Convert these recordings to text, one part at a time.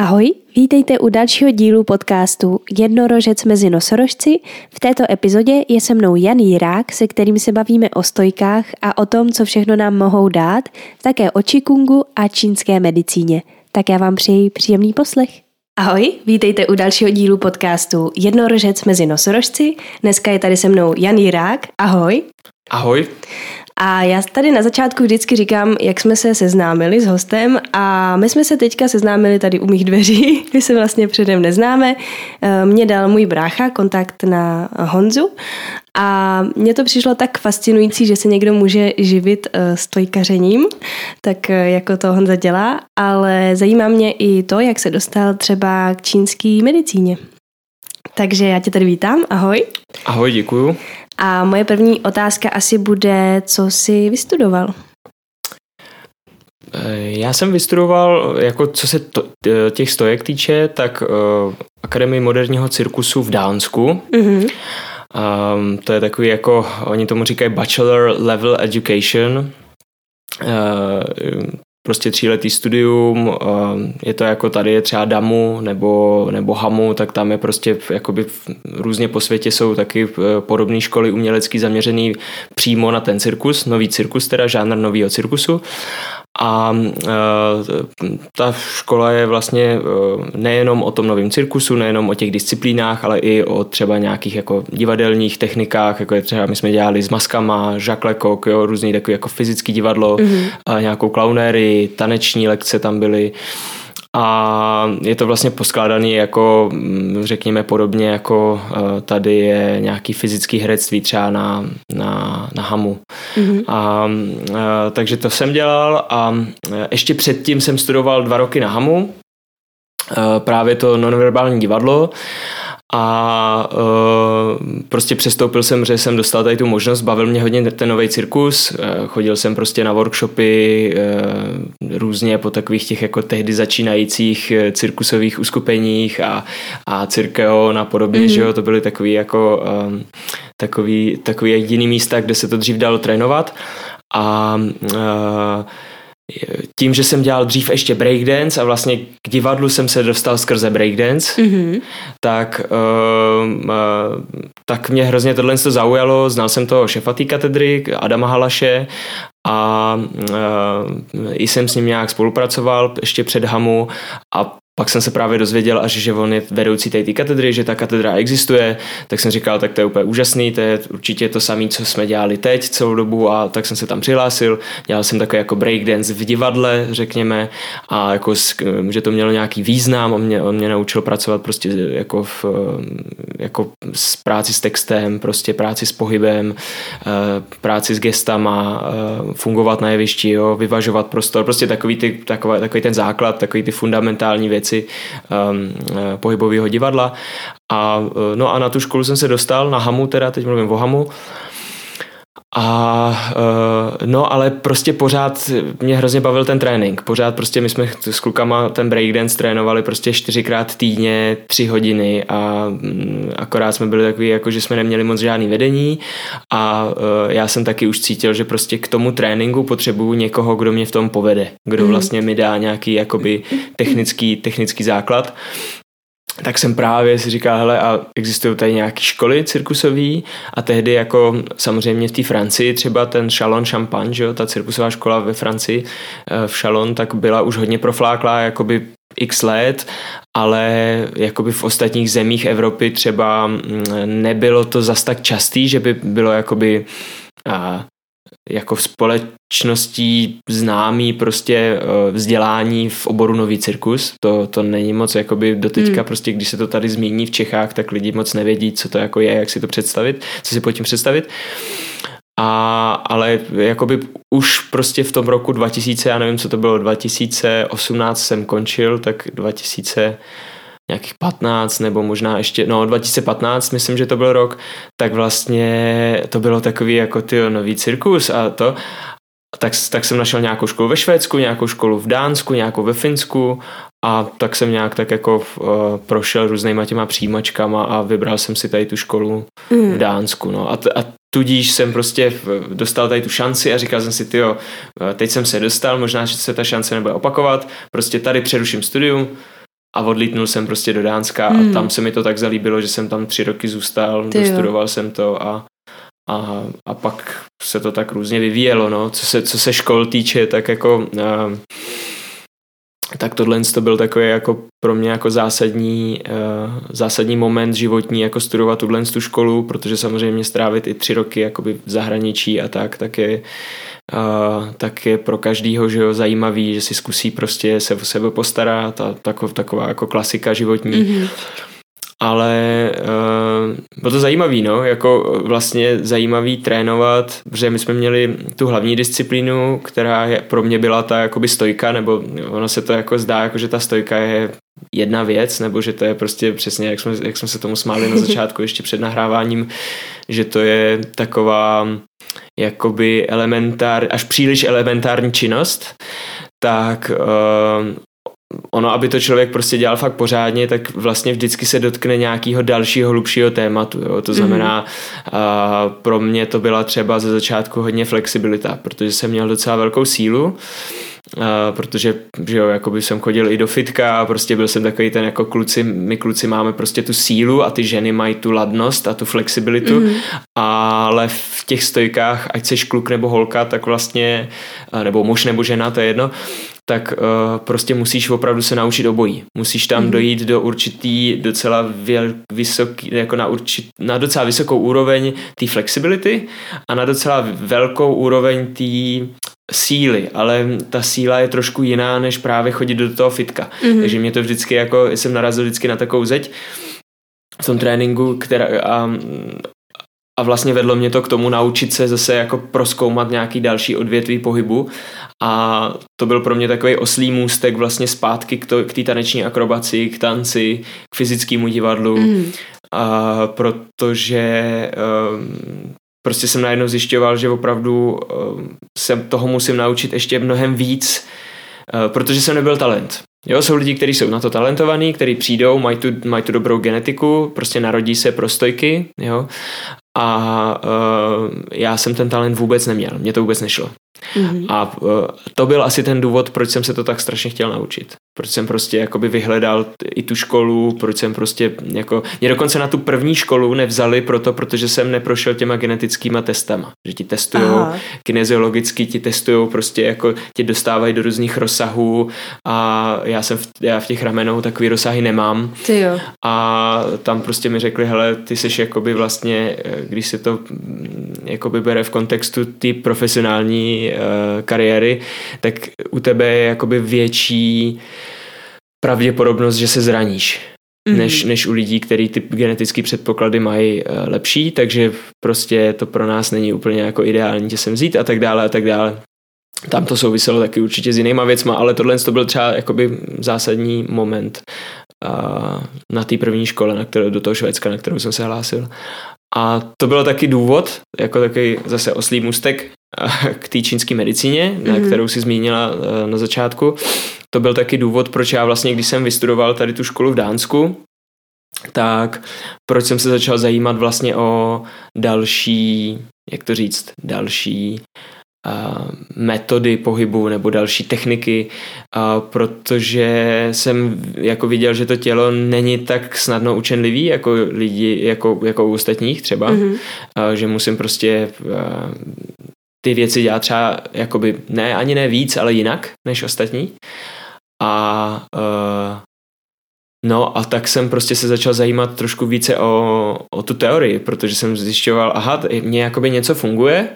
Ahoj, vítejte u dalšího dílu podcastu Jednorožec mezi nosorožci. V této epizodě je se mnou Jan Jirák, se kterým se bavíme o stojkách a o tom, co všechno nám mohou dát, také o čikungu a čínské medicíně. Tak já vám přeji příjemný poslech. Ahoj, vítejte u dalšího dílu podcastu Jednorožec mezi nosorožci. Dneska je tady se mnou Jan Jirák. Ahoj. Ahoj. A já tady na začátku vždycky říkám, jak jsme se seznámili s hostem a my jsme se teďka seznámili tady u mých dveří, my se vlastně předem neznáme. Eh, mě dal můj brácha kontakt na Honzu a mně to přišlo tak fascinující, že se někdo může živit eh, stojkařením, tak eh, jako to Honza dělá, ale zajímá mě i to, jak se dostal třeba k čínské medicíně. Takže já tě tady vítám, ahoj. Ahoj, děkuju. A moje první otázka asi bude, co jsi vystudoval? Eh, já jsem vystudoval, jako co se to, těch stojek týče, tak uh, Akademii moderního cirkusu v Dánsku. Mm-hmm. Um, to je takový jako, oni tomu říkají bachelor level education. Uh, prostě tříletý studium, je to jako tady je třeba DAMu nebo, nebo HAMu, tak tam je prostě jakoby různě po světě jsou taky e, podobné školy umělecký zaměřený přímo na ten cirkus, nový cirkus, teda žánr nového cirkusu a e, ta škola je vlastně e, nejenom o tom novém cirkusu, nejenom o těch disciplínách, ale i o třeba nějakých jako divadelních technikách, jako je třeba my jsme dělali s maskama, Jacques Lecoq, jo, různý takový jako fyzický divadlo, mm-hmm. nějakou klaunéry, taneční lekce tam byly a je to vlastně poskládaný jako, mm, řekněme, podobně jako eh, tady je nějaký fyzický herectví třeba na, na, na hamu. Mm-hmm. A, a, eh, takže to jsem dělal a eh, ještě předtím jsem studoval dva roky na hamu, právě to nonverbální divadlo a uh, prostě přestoupil jsem, že jsem dostal tady tu možnost, bavil mě hodně ten nový cirkus, uh, chodil jsem prostě na workshopy uh, různě po takových těch jako tehdy začínajících cirkusových uskupeních a, a cirkeo a podobně, mm-hmm. že jo, to byly takový jako um, takový, takový jediný místa, kde se to dřív dalo trénovat a uh, tím, že jsem dělal dřív ještě breakdance a vlastně k divadlu jsem se dostal skrze breakdance, mm-hmm. tak, uh, uh, tak mě hrozně tohle to zaujalo. Znal jsem toho šefa té katedry, Adama Halaše a uh, i jsem s ním nějak spolupracoval ještě před Hamu a pak jsem se právě dozvěděl až, že on je vedoucí té katedry, že ta katedra existuje, tak jsem říkal, tak to je úplně úžasný, to je určitě to samé, co jsme dělali teď celou dobu. A tak jsem se tam přihlásil. Dělal jsem takový jako breakdance v divadle, řekněme, a jako, že to mělo nějaký význam, on mě, on mě naučil pracovat prostě jako, v, jako s práci s textem, prostě práci s pohybem, eh, práci s gestama, eh, fungovat na jevišti, jo, vyvažovat prostor, prostě takový, ty, takový, takový ten základ, takový ty fundamentální věci, věci um, eh, pohybového divadla. A, eh, no a na tu školu jsem se dostal, na Hamu teda, teď mluvím o Hamu, a uh, no, ale prostě pořád mě hrozně bavil ten trénink. Pořád prostě my jsme s klukama ten breakdance trénovali prostě čtyřikrát týdně, tři hodiny a um, akorát jsme byli takový, jako že jsme neměli moc žádný vedení a uh, já jsem taky už cítil, že prostě k tomu tréninku potřebuju někoho, kdo mě v tom povede, kdo mhm. vlastně mi dá nějaký jakoby technický, technický základ tak jsem právě si říkal, hele, a existují tady nějaké školy cirkusové a tehdy jako samozřejmě v té Francii třeba ten Chalon Champagne, že jo, ta cirkusová škola ve Francii eh, v Chalon, tak byla už hodně profláklá jakoby x let, ale jakoby v ostatních zemích Evropy třeba mm, nebylo to zas tak častý, že by bylo jakoby a, jako v společností známý prostě eh, vzdělání v oboru nový cirkus. To, to není moc jakoby doteďka hmm. prostě, když se to tady zmíní v Čechách, tak lidi moc nevědí, co to jako je, jak si to představit, co si pod tím představit. A, ale jakoby už prostě v tom roku 2000, já nevím, co to bylo, 2018 jsem končil, tak 2000 nějakých 15 nebo možná ještě, no 2015 myslím, že to byl rok, tak vlastně to bylo takový jako ty nový cirkus a to tak, tak jsem našel nějakou školu ve Švédsku, nějakou školu v Dánsku, nějakou ve Finsku a tak jsem nějak tak jako uh, prošel různýma těma přijímačkama a vybral jsem si tady tu školu mm. v Dánsku. No. A, t- a tudíž jsem prostě dostal tady tu šanci a říkal jsem si, tyjo, teď jsem se dostal, možná, že se ta šance nebude opakovat, prostě tady přeruším studium, a odlítnul jsem prostě do Dánska hmm. a tam se mi to tak zalíbilo, že jsem tam tři roky zůstal, Ty dostudoval jo. jsem to a, a, a pak se to tak různě vyvíjelo, no. Co se, co se škol týče, tak jako uh, tak tohle to byl takový jako pro mě jako zásadní, uh, zásadní moment životní, jako studovat tuhle tu školu, protože samozřejmě strávit i tři roky jakoby v zahraničí a tak, tak je, uh, tak je pro každýho že jo, zajímavý, že si zkusí prostě se o sebe postarat a taková, taková jako klasika životní. Mm-hmm ale uh, bylo to zajímavý, no, jako vlastně zajímavý trénovat, protože my jsme měli tu hlavní disciplínu, která je, pro mě byla ta jakoby stojka, nebo ono se to jako zdá, jako že ta stojka je jedna věc, nebo že to je prostě přesně, jak jsme, jak jsme se tomu smáli na začátku ještě před nahráváním, že to je taková jakoby elementár, až příliš elementární činnost, tak uh, ono, aby to člověk prostě dělal fakt pořádně, tak vlastně vždycky se dotkne nějakého dalšího, hlubšího tématu. Jo? To znamená, mm-hmm. uh, pro mě to byla třeba ze začátku hodně flexibilita, protože jsem měl docela velkou sílu, Uh, protože že jo, jakoby jsem chodil i do fitka a prostě byl jsem takový ten jako kluci, my kluci máme prostě tu sílu a ty ženy mají tu ladnost a tu flexibilitu, mm-hmm. ale v těch stojkách, ať seš kluk nebo holka, tak vlastně, nebo muž nebo žena, to je jedno, tak uh, prostě musíš opravdu se naučit obojí. Musíš tam mm-hmm. dojít do určitý docela věl, vysoký, jako na, určit, na docela vysokou úroveň té flexibility a na docela velkou úroveň té síly, ale ta síla je trošku jiná, než právě chodit do toho fitka. Mm-hmm. Takže mě to vždycky jako, jsem narazil vždycky na takovou zeď v tom tréninku, která, a, a vlastně vedlo mě to k tomu naučit se zase jako proskoumat nějaký další odvětví pohybu a to byl pro mě takový oslý můstek vlastně zpátky k, to, k té taneční akrobaci, k tanci, k fyzickému divadlu, mm. a protože um, prostě jsem najednou zjišťoval, že opravdu um, se toho musím naučit ještě mnohem víc, uh, protože jsem nebyl talent. Jo, jsou lidi, kteří jsou na to talentovaní, kteří přijdou, mají tu, mají tu dobrou genetiku, prostě narodí se pro stojky, jo, a uh, já jsem ten talent vůbec neměl, mě to vůbec nešlo. Mm-hmm. A uh, to byl asi ten důvod, proč jsem se to tak strašně chtěl naučit. Proč jsem prostě jakoby vyhledal i tu školu, proč jsem prostě jako... Mě dokonce na tu první školu nevzali proto, protože jsem neprošel těma genetickýma testama. Že ti testují kineziologicky, ti testují prostě jako ti dostávají do různých rozsahů a já jsem v, já v těch ramenou takový rozsahy nemám. Ty jo. A tam prostě mi řekli, hele, ty seš jakoby vlastně, když se to mm, jakoby bere v kontextu ty profesionální uh, kariéry, tak u tebe je jakoby větší pravděpodobnost, že se zraníš. Mm-hmm. Než, než u lidí, kteří ty genetické předpoklady mají uh, lepší, takže prostě to pro nás není úplně jako ideální tě sem vzít a tak dále a tak dále. Tam to souviselo taky určitě s jinýma věcma, ale tohle to byl třeba jakoby zásadní moment uh, na té první škole, na kterou, do toho Švédska, na kterou jsem se hlásil. A to bylo taky důvod, jako takový zase oslý můstek k té čínské medicíně, mm-hmm. na mhm. kterou si zmínila uh, na začátku. To byl taky důvod, proč já vlastně, když jsem vystudoval tady tu školu v Dánsku, tak proč jsem se začal zajímat vlastně o další, jak to říct, další metody pohybu nebo další techniky, protože jsem jako viděl, že to tělo není tak snadno učenlivý jako lidi, jako, jako u ostatních třeba, mm-hmm. že musím prostě ty věci dělat třeba jakoby ne, ani ne víc, ale jinak než ostatní. A No a tak jsem prostě se začal zajímat trošku více o, o tu teorii, protože jsem zjišťoval, aha, mně jakoby něco funguje,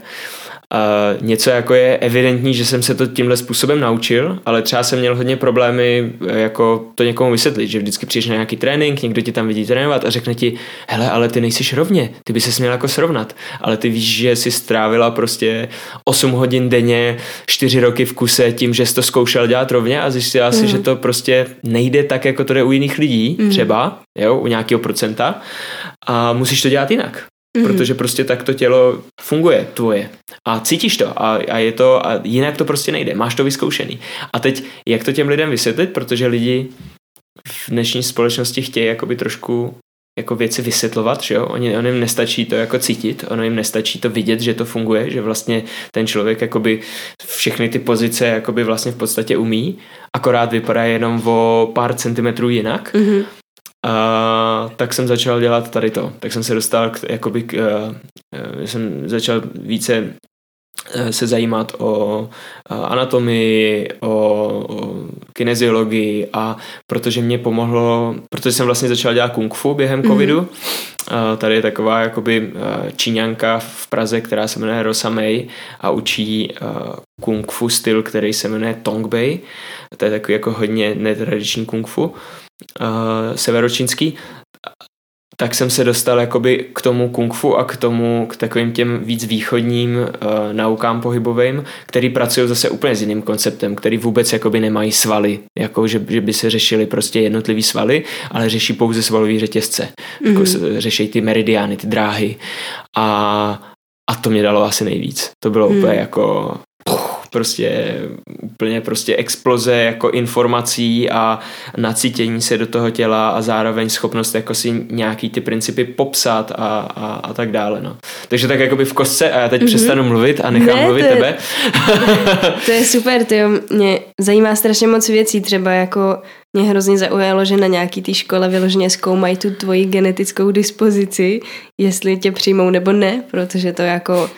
Uh, něco jako je evidentní, že jsem se to tímhle způsobem naučil, ale třeba jsem měl hodně problémy eh, jako to někomu vysvětlit, že vždycky přijdeš na nějaký trénink, někdo ti tam vidí trénovat a řekne ti, hele, ale ty nejsiš rovně, ty by se měl jako srovnat, ale ty víš, že jsi strávila prostě 8 hodin denně, 4 roky v kuse tím, že jsi to zkoušel dělat rovně a zjistila mm. si, že to prostě nejde tak, jako to jde u jiných lidí, mm. třeba, jo, u nějakého procenta a musíš to dělat jinak mm-hmm. protože prostě tak to tělo funguje tvoje a cítíš to a, a je to a jinak to prostě nejde, máš to vyzkoušený. A teď, jak to těm lidem vysvětlit, protože lidi v dnešní společnosti chtějí jakoby trošku jako věci vysvětlovat, že jo? Oni, on jim nestačí to jako cítit, ono jim nestačí to vidět, že to funguje, že vlastně ten člověk jakoby všechny ty pozice jakoby vlastně v podstatě umí, akorát vypadá jenom o pár centimetrů jinak. Mm-hmm. A tak jsem začal dělat tady to. Tak jsem se dostal k, jakoby k, uh, jsem začal více Eh, se zajímat o anatomii, o, o kineziologii a protože mě pomohlo, protože jsem vlastně začal dělat kung fu během mm-hmm. covidu, tady je taková jakoby číňanka v Praze, která se jmenuje Rosa May a učí kung fu styl, který se jmenuje Tongbei. To je takový jako hodně netradiční kung fu severočínský tak jsem se dostal jakoby k tomu kung fu a k tomu, k takovým těm víc východním uh, naukám pohybovým, který pracují zase úplně s jiným konceptem, který vůbec jakoby nemají svaly, jako že, že by se řešili prostě jednotlivý svaly, ale řeší pouze svalový řetězce. Mm-hmm. Jako mhm. řeší ty meridiány, ty dráhy. A, a to mě dalo asi nejvíc. To bylo mm. úplně jako prostě úplně prostě exploze jako informací a nacítění se do toho těla a zároveň schopnost jako si nějaký ty principy popsat a, a, a tak dále, no. Takže tak jako by v kostce a já teď mm-hmm. přestanu mluvit a nechám ne, mluvit to je, tebe. to je super, ty mě zajímá strašně moc věcí, třeba jako mě hrozně zaujalo, že na nějaký té škole vyloženě zkoumají tu tvoji genetickou dispozici, jestli tě přijmou nebo ne, protože to jako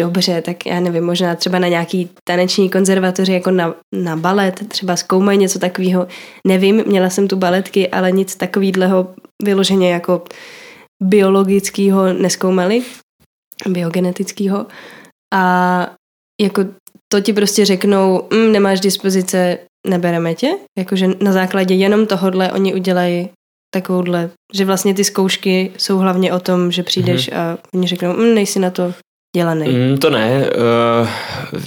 dobře, tak já nevím, možná třeba na nějaký taneční konzervatoři jako na, na balet, třeba zkoumají něco takového. Nevím, měla jsem tu baletky, ale nic takového vyloženě jako biologického neskoumali, biogenetického. A jako to ti prostě řeknou, mm, nemáš dispozice, nebereme tě. Jakože na základě jenom tohodle oni udělají takovouhle, že vlastně ty zkoušky jsou hlavně o tom, že přijdeš mm-hmm. a oni řeknou, mm, nejsi na to dělaný. Mm, to ne, uh,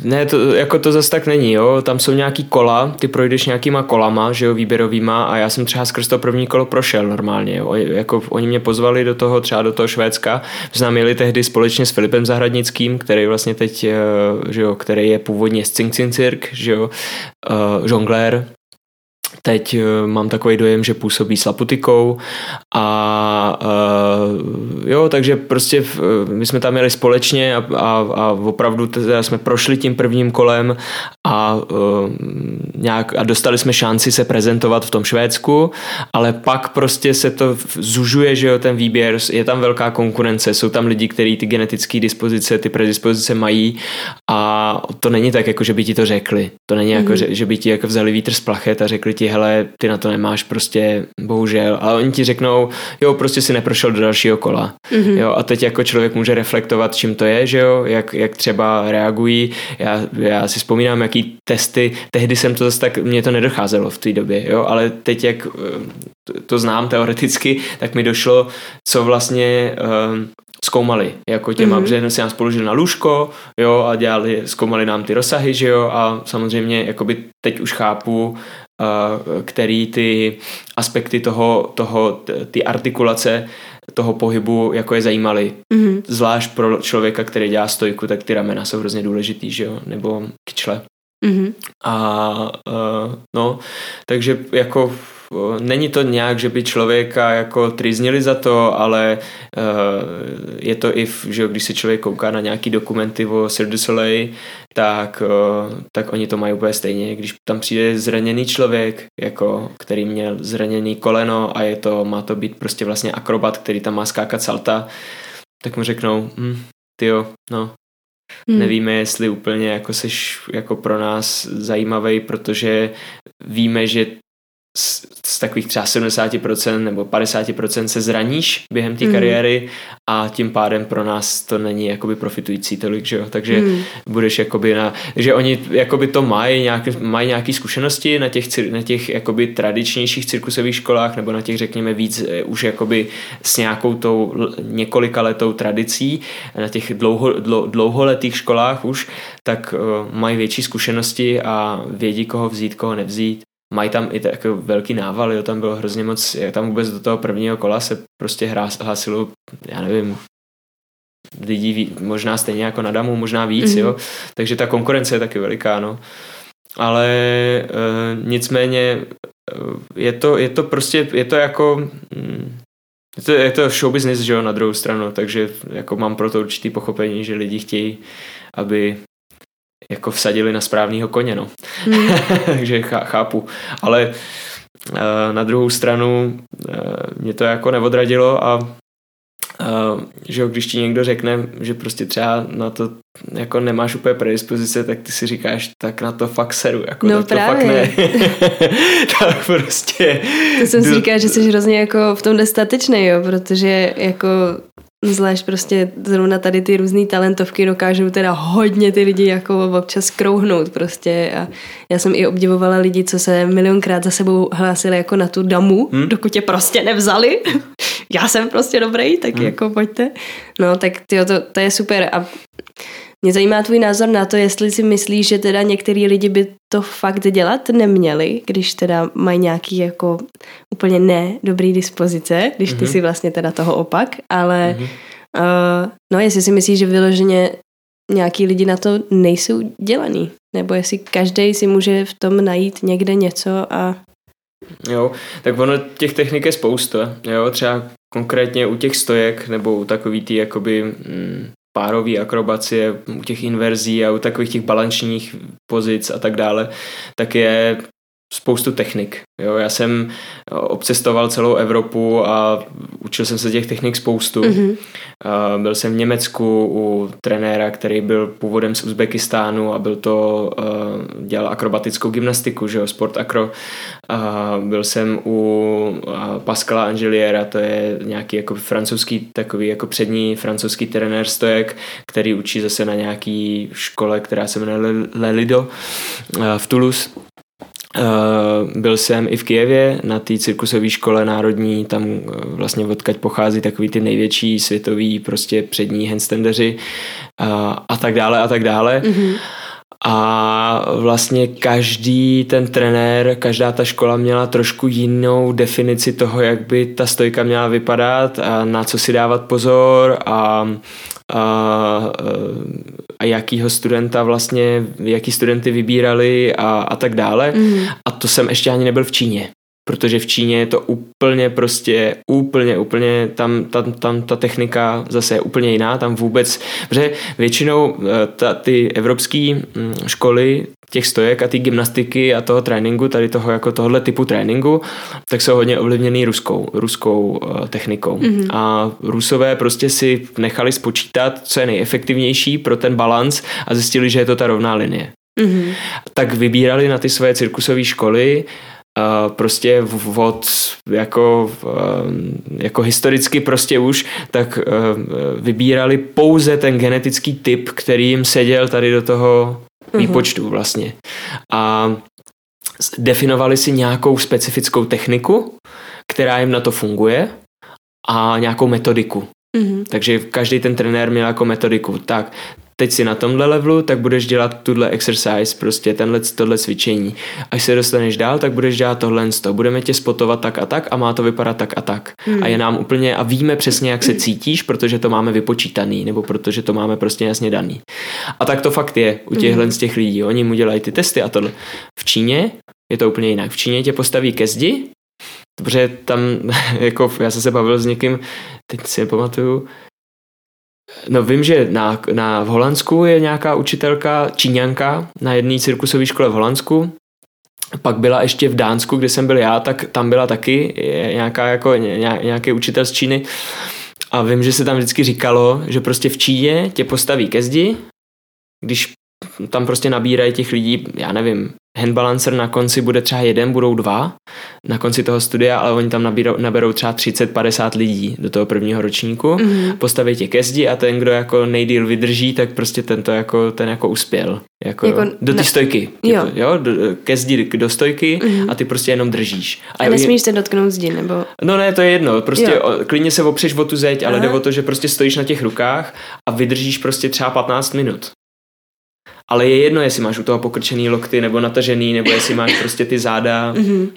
ne, to, jako to zase tak není, jo, tam jsou nějaký kola, ty projdeš nějakýma kolama, že jo, výběrovýma a já jsem třeba skrz to první kolo prošel normálně, jo, jako oni mě pozvali do toho, třeba do toho Švédska, jsme jeli tehdy společně s Filipem Zahradnickým, který vlastně teď, uh, že jo, který je původně z Cing Cing Cirk, že jo, uh, žonglér, Teď uh, mám takový dojem, že působí s Laputikou a uh, jo, takže prostě v, my jsme tam jeli společně a, a, a opravdu teda jsme prošli tím prvním kolem a, uh, nějak, a dostali jsme šanci se prezentovat v tom Švédsku, ale pak prostě se to zužuje, že jo, ten výběr, je tam velká konkurence, jsou tam lidi, kteří ty genetické dispozice, ty predispozice mají a to není tak, jako že by ti to řekli. To není mm-hmm. jako, mhm. že, že by ti jako vzali vítr z plachet a řekli ti, hele, ty na to nemáš prostě, bohužel. Ale oni ti řeknou, jo, prostě si neprošel do dalšího kola. Mm-hmm. Jo, a teď jako člověk může reflektovat, čím to je, že jo, jak, jak třeba reagují. Já, já si vzpomínám, jaký testy, tehdy jsem to zase tak, mě to nedocházelo v té době, jo, ale teď jak eh, to znám teoreticky, tak mi došlo, co vlastně um, zkoumali, jako těma, mm-hmm. protože si nás položili na lůžko, jo, a dělali, zkoumali nám ty rozsahy, že jo, a samozřejmě, jakoby teď už chápu, který ty aspekty toho, toho, ty artikulace toho pohybu jako je zajímaly. Mm-hmm. Zvlášť pro člověka, který dělá stojku, tak ty ramena jsou hrozně důležitý, že jo, nebo kyčle. Mm-hmm. A uh, no, takže jako Není to nějak, že by člověka jako triznili za to, ale uh, je to i, že když se člověk kouká na nějaký dokumenty o Cirque du Soleil, tak, uh, tak oni to mají úplně stejně. Když tam přijde zraněný člověk, jako, který měl zraněný koleno a je to, má to být prostě vlastně akrobat, který tam má skákat salta, tak mu řeknou, hm, tyjo, no, Hmm. Nevíme, jestli úplně jako seš jako pro nás zajímavý, protože víme, že z, z takových třeba 70% nebo 50% se zraníš během té mm. kariéry a tím pádem pro nás to není jakoby profitující tolik, že jo? Takže mm. budeš jakoby na, že oni jakoby to mají nějak, mají nějaké zkušenosti na těch, na těch jakoby tradičnějších cirkusových školách nebo na těch řekněme víc eh, už jakoby s nějakou tou několika letou tradicí na těch dlouho, dlou, dlouholetých školách už, tak uh, mají větší zkušenosti a vědí, koho vzít, koho nevzít mají tam i tak velký nával, jo, tam bylo hrozně moc, tam vůbec do toho prvního kola se prostě hlásilo, já nevím, lidí možná stejně jako na Damu, možná víc, mm-hmm. jo, takže ta konkurence je taky veliká, no. Ale e, nicméně je to, je to prostě, je to jako, mm, Je to, je to show business, že jo, na druhou stranu, takže jako mám pro to určitý pochopení, že lidi chtějí, aby jako vsadili na správného koně, no. Hmm. takže chápu. Ale uh, na druhou stranu uh, mě to jako neodradilo a Uh, že když ti někdo řekne, že prostě třeba na to jako nemáš úplně predispozice, tak ty si říkáš, tak na to fakt seru, jako no tak právě. to fakt ne. tak prostě... To jsem si říkal, že jsi hrozně jako v tom statečný, jo, protože jako Zvlášť prostě zrovna tady ty různé talentovky dokážou teda hodně ty lidi jako občas krouhnout prostě a já jsem i obdivovala lidi, co se milionkrát za sebou hlásili jako na tu damu, hmm? dokud tě prostě nevzali. já jsem prostě dobrý, tak hmm. jako pojďte. No tak tyjo, to, to je super a mě zajímá tvůj názor na to, jestli si myslíš, že teda některý lidi by to fakt dělat neměli, když teda mají nějaký jako úplně ne dobrý dispozice, když ty mm-hmm. si vlastně teda toho opak, ale mm-hmm. uh, no jestli si myslíš, že vyloženě nějaký lidi na to nejsou dělaný, nebo jestli každý si může v tom najít někde něco a Jo, tak ono těch technik je spousta, jo, třeba konkrétně u těch stojek nebo u takový tý jakoby mm, párové akrobacie, u těch inverzí a u takových těch balančních pozic a tak dále, tak je spoustu technik. Jo, já jsem obcestoval celou Evropu a učil jsem se těch technik spoustu. Mm-hmm. Byl jsem v Německu u trenéra, který byl původem z Uzbekistánu a byl to, dělal akrobatickou gymnastiku, že jo, sport akro. Byl jsem u Pascala Angeliera, to je nějaký jako francouzský, takový jako přední francouzský trenér stojek, který učí zase na nějaký škole, která se jmenuje Lelido v Toulouse. Uh, byl jsem i v Kijevě na té cirkusové škole národní, tam uh, vlastně odkaď pochází takový ty největší světový prostě přední handstandeři uh, a tak dále a tak dále. Mm-hmm. A vlastně každý ten trenér, každá ta škola měla trošku jinou definici toho, jak by ta stojka měla vypadat a na co si dávat pozor a a, a jakýho studenta vlastně, jaký studenty vybírali a, a tak dále. Mm. A to jsem ještě ani nebyl v Číně protože v Číně je to úplně prostě, úplně, úplně, tam, tam, tam ta technika zase je úplně jiná, tam vůbec, protože většinou eh, ta, ty evropské mm, školy těch stojek a ty gymnastiky a toho tréninku, tady toho jako tohle typu tréninku, tak jsou hodně ovlivněný ruskou, ruskou uh, technikou. Mm-hmm. A rusové prostě si nechali spočítat, co je nejefektivnější pro ten balans a zjistili, že je to ta rovná linie. Mm-hmm. Tak vybírali na ty své cirkusové školy prostě od jako, jako historicky prostě už, tak vybírali pouze ten genetický typ, který jim seděl tady do toho mhm. výpočtu vlastně. A definovali si nějakou specifickou techniku, která jim na to funguje a nějakou metodiku. Mm-hmm. Takže každý ten trenér měl jako metodiku. Tak, teď si na tomhle levelu, tak budeš dělat tuhle exercise, prostě tenhle, tohle cvičení. Až se dostaneš dál, tak budeš dělat tohle, to. budeme tě spotovat tak a tak a má to vypadat tak a tak. Hmm. A je nám úplně, a víme přesně, jak se cítíš, protože to máme vypočítaný, nebo protože to máme prostě jasně daný. A tak to fakt je u těchhle hmm. z těch lidí. Oni mu dělají ty testy a tohle. V Číně je to úplně jinak. V Číně tě postaví ke zdi, protože tam, jako já jsem se bavil s někým, teď si nepamatuju, No vím, že na, na, v Holandsku je nějaká učitelka Číňanka na jedné cirkusové škole v Holandsku. Pak byla ještě v Dánsku, kde jsem byl já, tak tam byla taky nějaká jako, nějaký učitel z Číny. A vím, že se tam vždycky říkalo, že prostě v Číně tě postaví ke zdi, když tam prostě nabírají těch lidí, já nevím, handbalancer na konci bude třeba jeden, budou dva na konci toho studia, ale oni tam nabírou, naberou třeba 30-50 lidí do toho prvního ročníku, mm-hmm. postaví tě ke zdi a ten, kdo jako nejdíl vydrží, tak prostě ten to jako, ten jako uspěl. Jako, jako do té stojky. Jo. Jako, jo do, ke zdi do stojky mm-hmm. a ty prostě jenom držíš. A, a nesmíš se dotknout zdi, nebo? No ne, to je jedno. Prostě jo. klidně se opřeš o tu zeď, ale Aha. jde o to, že prostě stojíš na těch rukách a vydržíš prostě třeba 15 minut ale je jedno, jestli máš u toho pokrčený lokty nebo natažený, nebo jestli máš prostě ty záda uh,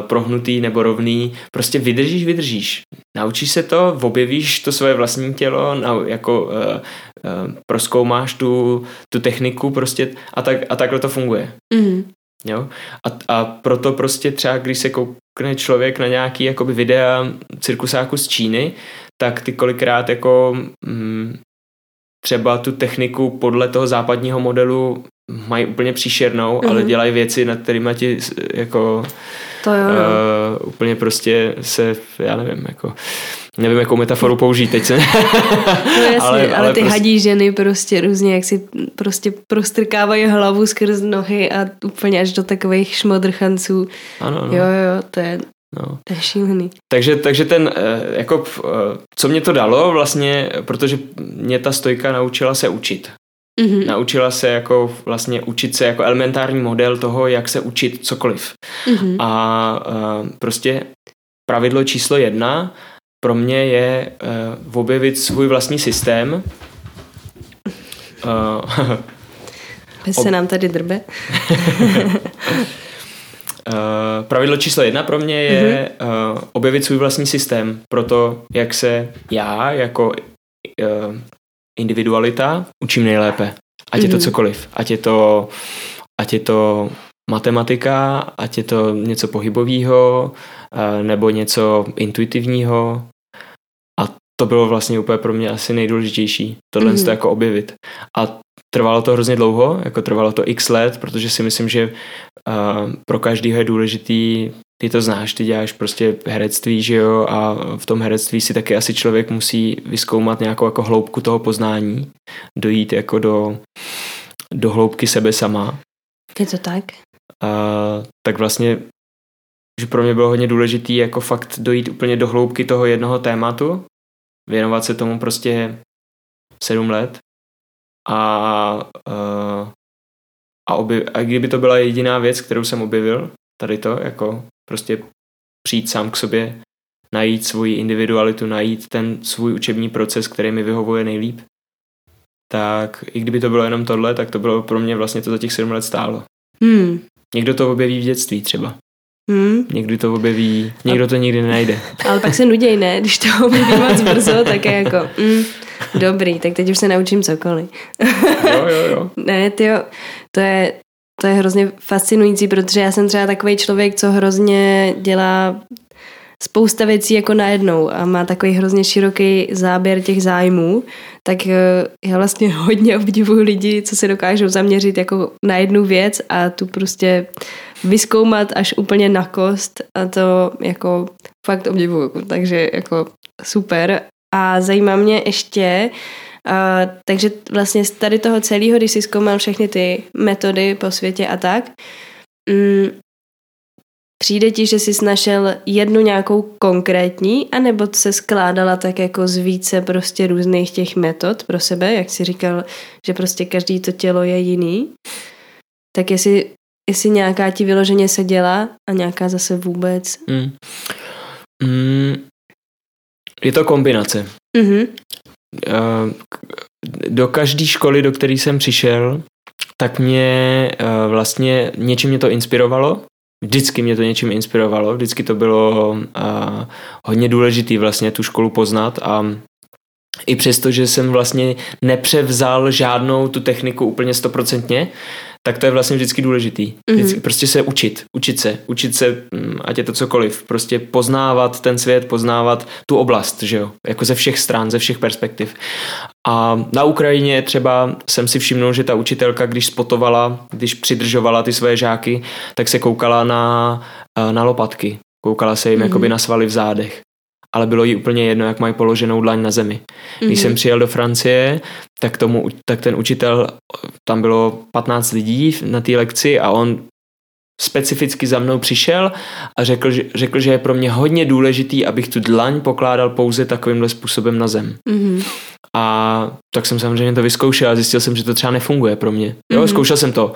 prohnutý nebo rovný. Prostě vydržíš, vydržíš. Naučíš se to, objevíš to svoje vlastní tělo, na, jako uh, uh, proskoumáš tu, tu techniku prostě a, tak, a takhle to funguje. Mm-hmm. Jo? A, a proto prostě třeba, když se koukne člověk na nějaký jakoby videa cirkusáku z Číny, tak ty kolikrát jako mm, třeba tu techniku podle toho západního modelu mají úplně příšernou, mm-hmm. ale mhm. dělají věci, nad kterými ti jako to jo, uh, úplně prostě se, já nevím, jako nevím, jakou metaforu použít teď se. no jasně, ale, ale, ale ty prostě... hadí ženy prostě různě, jak si prostě prostrkávají hlavu skrz nohy a úplně až do takových šmodrchanců. Ano, no. Jo, jo, to je, No. To je šílený. Takže, takže ten, eh, jako, eh, co mě to dalo vlastně, protože mě ta stojka naučila se učit. Mm-hmm. Naučila se jako vlastně učit se jako elementární model toho, jak se učit cokoliv. Mm-hmm. A, a prostě pravidlo číslo jedna pro mě je uh, objevit svůj vlastní systém. Uh, se nám tady drbe. Uh, pravidlo číslo jedna pro mě je mm-hmm. uh, objevit svůj vlastní systém pro to, jak se já jako uh, individualita učím nejlépe. Ať mm-hmm. je to mhm. cokoliv. Ať je to, ať je to matematika, ať je to něco pohybového, uh, nebo něco intuitivního. A to bylo vlastně úplně pro mě asi nejdůležitější. Tohle mm-hmm. to jako objevit. A Trvalo to hrozně dlouho, jako trvalo to x let, protože si myslím, že uh, pro každýho je důležitý, ty to znáš, ty děláš prostě herectví, že jo, a v tom herectví si taky asi člověk musí vyskoumat nějakou jako hloubku toho poznání, dojít jako do, do hloubky sebe sama. Je to tak? Uh, tak vlastně že pro mě bylo hodně důležitý jako fakt dojít úplně do hloubky toho jednoho tématu, věnovat se tomu prostě sedm let a, uh, a, objev, a kdyby to byla jediná věc, kterou jsem objevil, tady to, jako prostě přijít sám k sobě, najít svoji individualitu, najít ten svůj učební proces, který mi vyhovuje nejlíp, tak i kdyby to bylo jenom tohle, tak to bylo pro mě vlastně to za těch sedm let stálo. Hmm. Někdo to objeví v dětství třeba. Hmm. Někdy to objeví, někdo to nikdy nenajde. Ale pak se nuděj, ne? Když to objeví moc brzo, tak je jako, mm, dobrý, tak teď už se naučím cokoliv. jo, jo, jo. ne, tyjo, to je, to je hrozně fascinující, protože já jsem třeba takový člověk, co hrozně dělá spousta věcí jako najednou a má takový hrozně široký záběr těch zájmů, tak eh, já vlastně hodně obdivuju lidi, co se dokážou zaměřit jako na jednu věc a tu prostě vyskoumat až úplně na kost a to jako fakt obdivuju, takže jako super. A zajímá mě ještě, uh, takže vlastně z tady toho celého, když jsi zkoumal všechny ty metody po světě a tak, um, Přijde ti, že jsi našel jednu nějakou konkrétní, anebo se skládala tak jako z více prostě různých těch metod pro sebe, jak jsi říkal, že prostě každý to tělo je jiný. Tak jestli, jestli nějaká ti vyloženě se dělá a nějaká zase vůbec. Mm. Mm, je to kombinace. Mm-hmm. Do každé školy, do které jsem přišel, tak mě vlastně něčím mě to inspirovalo vždycky mě to něčím inspirovalo, vždycky to bylo uh, hodně důležitý vlastně tu školu poznat a i přesto, že jsem vlastně nepřevzal žádnou tu techniku úplně stoprocentně, tak to je vlastně vždycky důležitý. Mhm. Vždycky mm-hmm. prostě se učit, učit se, učit se, mm, ať je to cokoliv, prostě poznávat ten svět, poznávat tu oblast, že jo, jako ze všech stran, ze všech perspektiv. A na Ukrajině třeba jsem si všimnul, že ta učitelka, když spotovala, když přidržovala ty své žáky, tak se koukala na, eh, na lopatky. Koukala se jim mm-hmm. jakoby na svaly v zádech ale bylo jí úplně jedno, jak mají položenou dlaň na zemi. Když mm-hmm. jsem přijel do Francie, tak, tomu, tak ten učitel, tam bylo 15 lidí na té lekci a on specificky za mnou přišel a řekl, že, řekl, že je pro mě hodně důležitý, abych tu dlaň pokládal pouze takovýmhle způsobem na zem. Mm-hmm. A tak jsem samozřejmě to vyzkoušel a zjistil jsem, že to třeba nefunguje pro mě. Jo, mm-hmm. zkoušel jsem to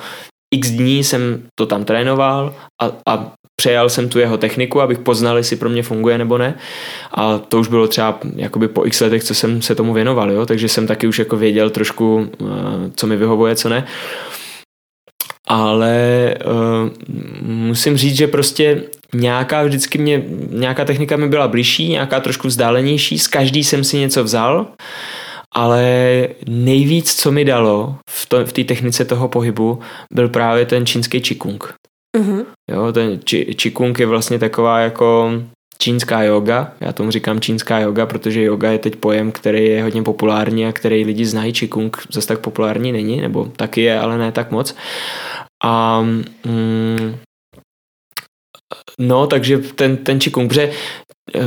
x dní jsem to tam trénoval a, a přejal jsem tu jeho techniku, abych poznal, jestli pro mě funguje nebo ne. A to už bylo třeba jakoby po x letech, co jsem se tomu věnoval, jo? takže jsem taky už jako věděl trošku, eh, co mi vyhovuje, co ne. Ale uh, musím říct, že prostě nějaká vždycky mě, nějaká technika mi byla blížší, nějaká trošku vzdálenější, z každý jsem si něco vzal ale nejvíc, co mi dalo v, to, v té technice toho pohybu, byl právě ten čínský čikung. Uh-huh. Jo, ten či, Qigong je vlastně taková jako čínská yoga. Já tomu říkám čínská yoga, protože yoga je teď pojem, který je hodně populární a který lidi znají. Qigong zase tak populární není, nebo taky je, ale ne tak moc. A mm, no, takže ten, ten Qigong, protože uh,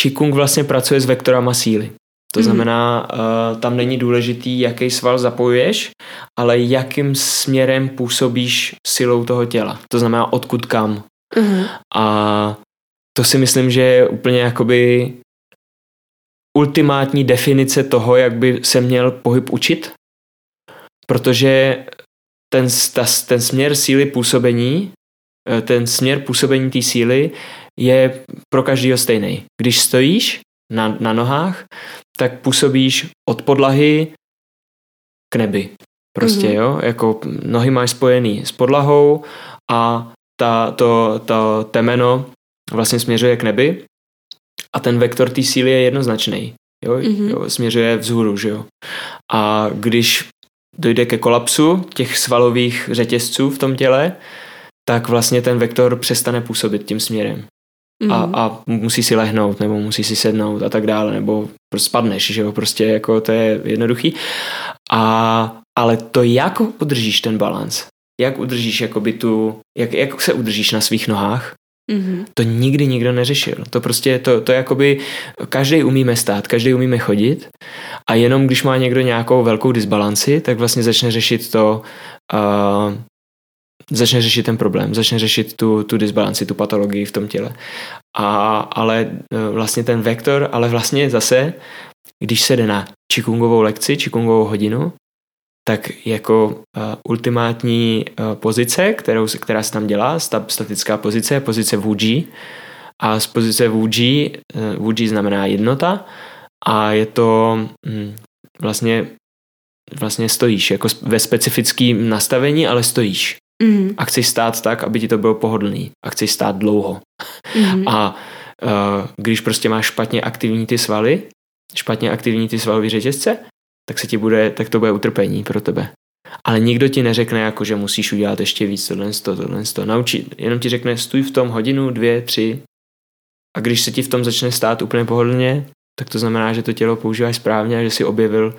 Qigong vlastně pracuje s vektorama síly. To mm. znamená, uh, tam není důležitý, jaký sval zapojuješ, ale jakým směrem působíš silou toho těla. To znamená, odkud kam. Mm. A to si myslím, že je úplně jakoby ultimátní definice toho, jak by se měl pohyb učit, protože ten, ta, ten směr síly působení, eh, ten směr působení té síly je pro každého stejný. Když stojíš na, na nohách, tak působíš od podlahy k nebi. Prostě, mm-hmm. jo, jako nohy máš spojený s podlahou a ta, to, to temeno vlastně směřuje k nebi a ten vektor té síly je jednoznačný. Jo? Mm-hmm. jo, směřuje vzhůru, že jo. A když dojde ke kolapsu těch svalových řetězců v tom těle, tak vlastně ten vektor přestane působit tím směrem. Mm. A, mhm. a musí si lehnout, nebo musí si sednout a tak dále, nebo prostě spadneš, že jo, prostě jako to je jednoduchý. A, ale to, jak udržíš ten balans, jak udržíš jakoby tu, jak, jak se udržíš na svých nohách, Mm-hmm. To nikdy nikdo neřešil. To prostě, to, to jakoby, každý umíme stát, každý umíme chodit a jenom když má někdo nějakou velkou disbalanci, tak vlastně začne řešit to, uh, začne řešit ten problém, začne řešit tu, tu disbalanci, tu patologii v tom těle. A, ale uh, vlastně ten vektor, ale vlastně zase, když se jde na čikungovou lekci, čikungovou hodinu, tak jako uh, ultimátní uh, pozice, kterou, která se tam dělá, sta, statická pozice, pozice Wuji a z pozice Wuji, uh, Wuji znamená jednota a je to um, vlastně vlastně stojíš, jako ve specifickém nastavení, ale stojíš. Mm. A chceš stát tak, aby ti to bylo pohodlný. A chceš stát dlouho. Mm. A uh, když prostě máš špatně aktivní ty svaly, špatně aktivní ty svalové řetězce, tak se ti bude, tak to bude utrpení pro tebe. Ale nikdo ti neřekne, jako, že musíš udělat ještě víc tohle, tohle, tohle. Naučí, jenom ti řekne, stůj v tom hodinu, dvě, tři. A když se ti v tom začne stát úplně pohodlně, tak to znamená, že to tělo používáš správně a že si objevil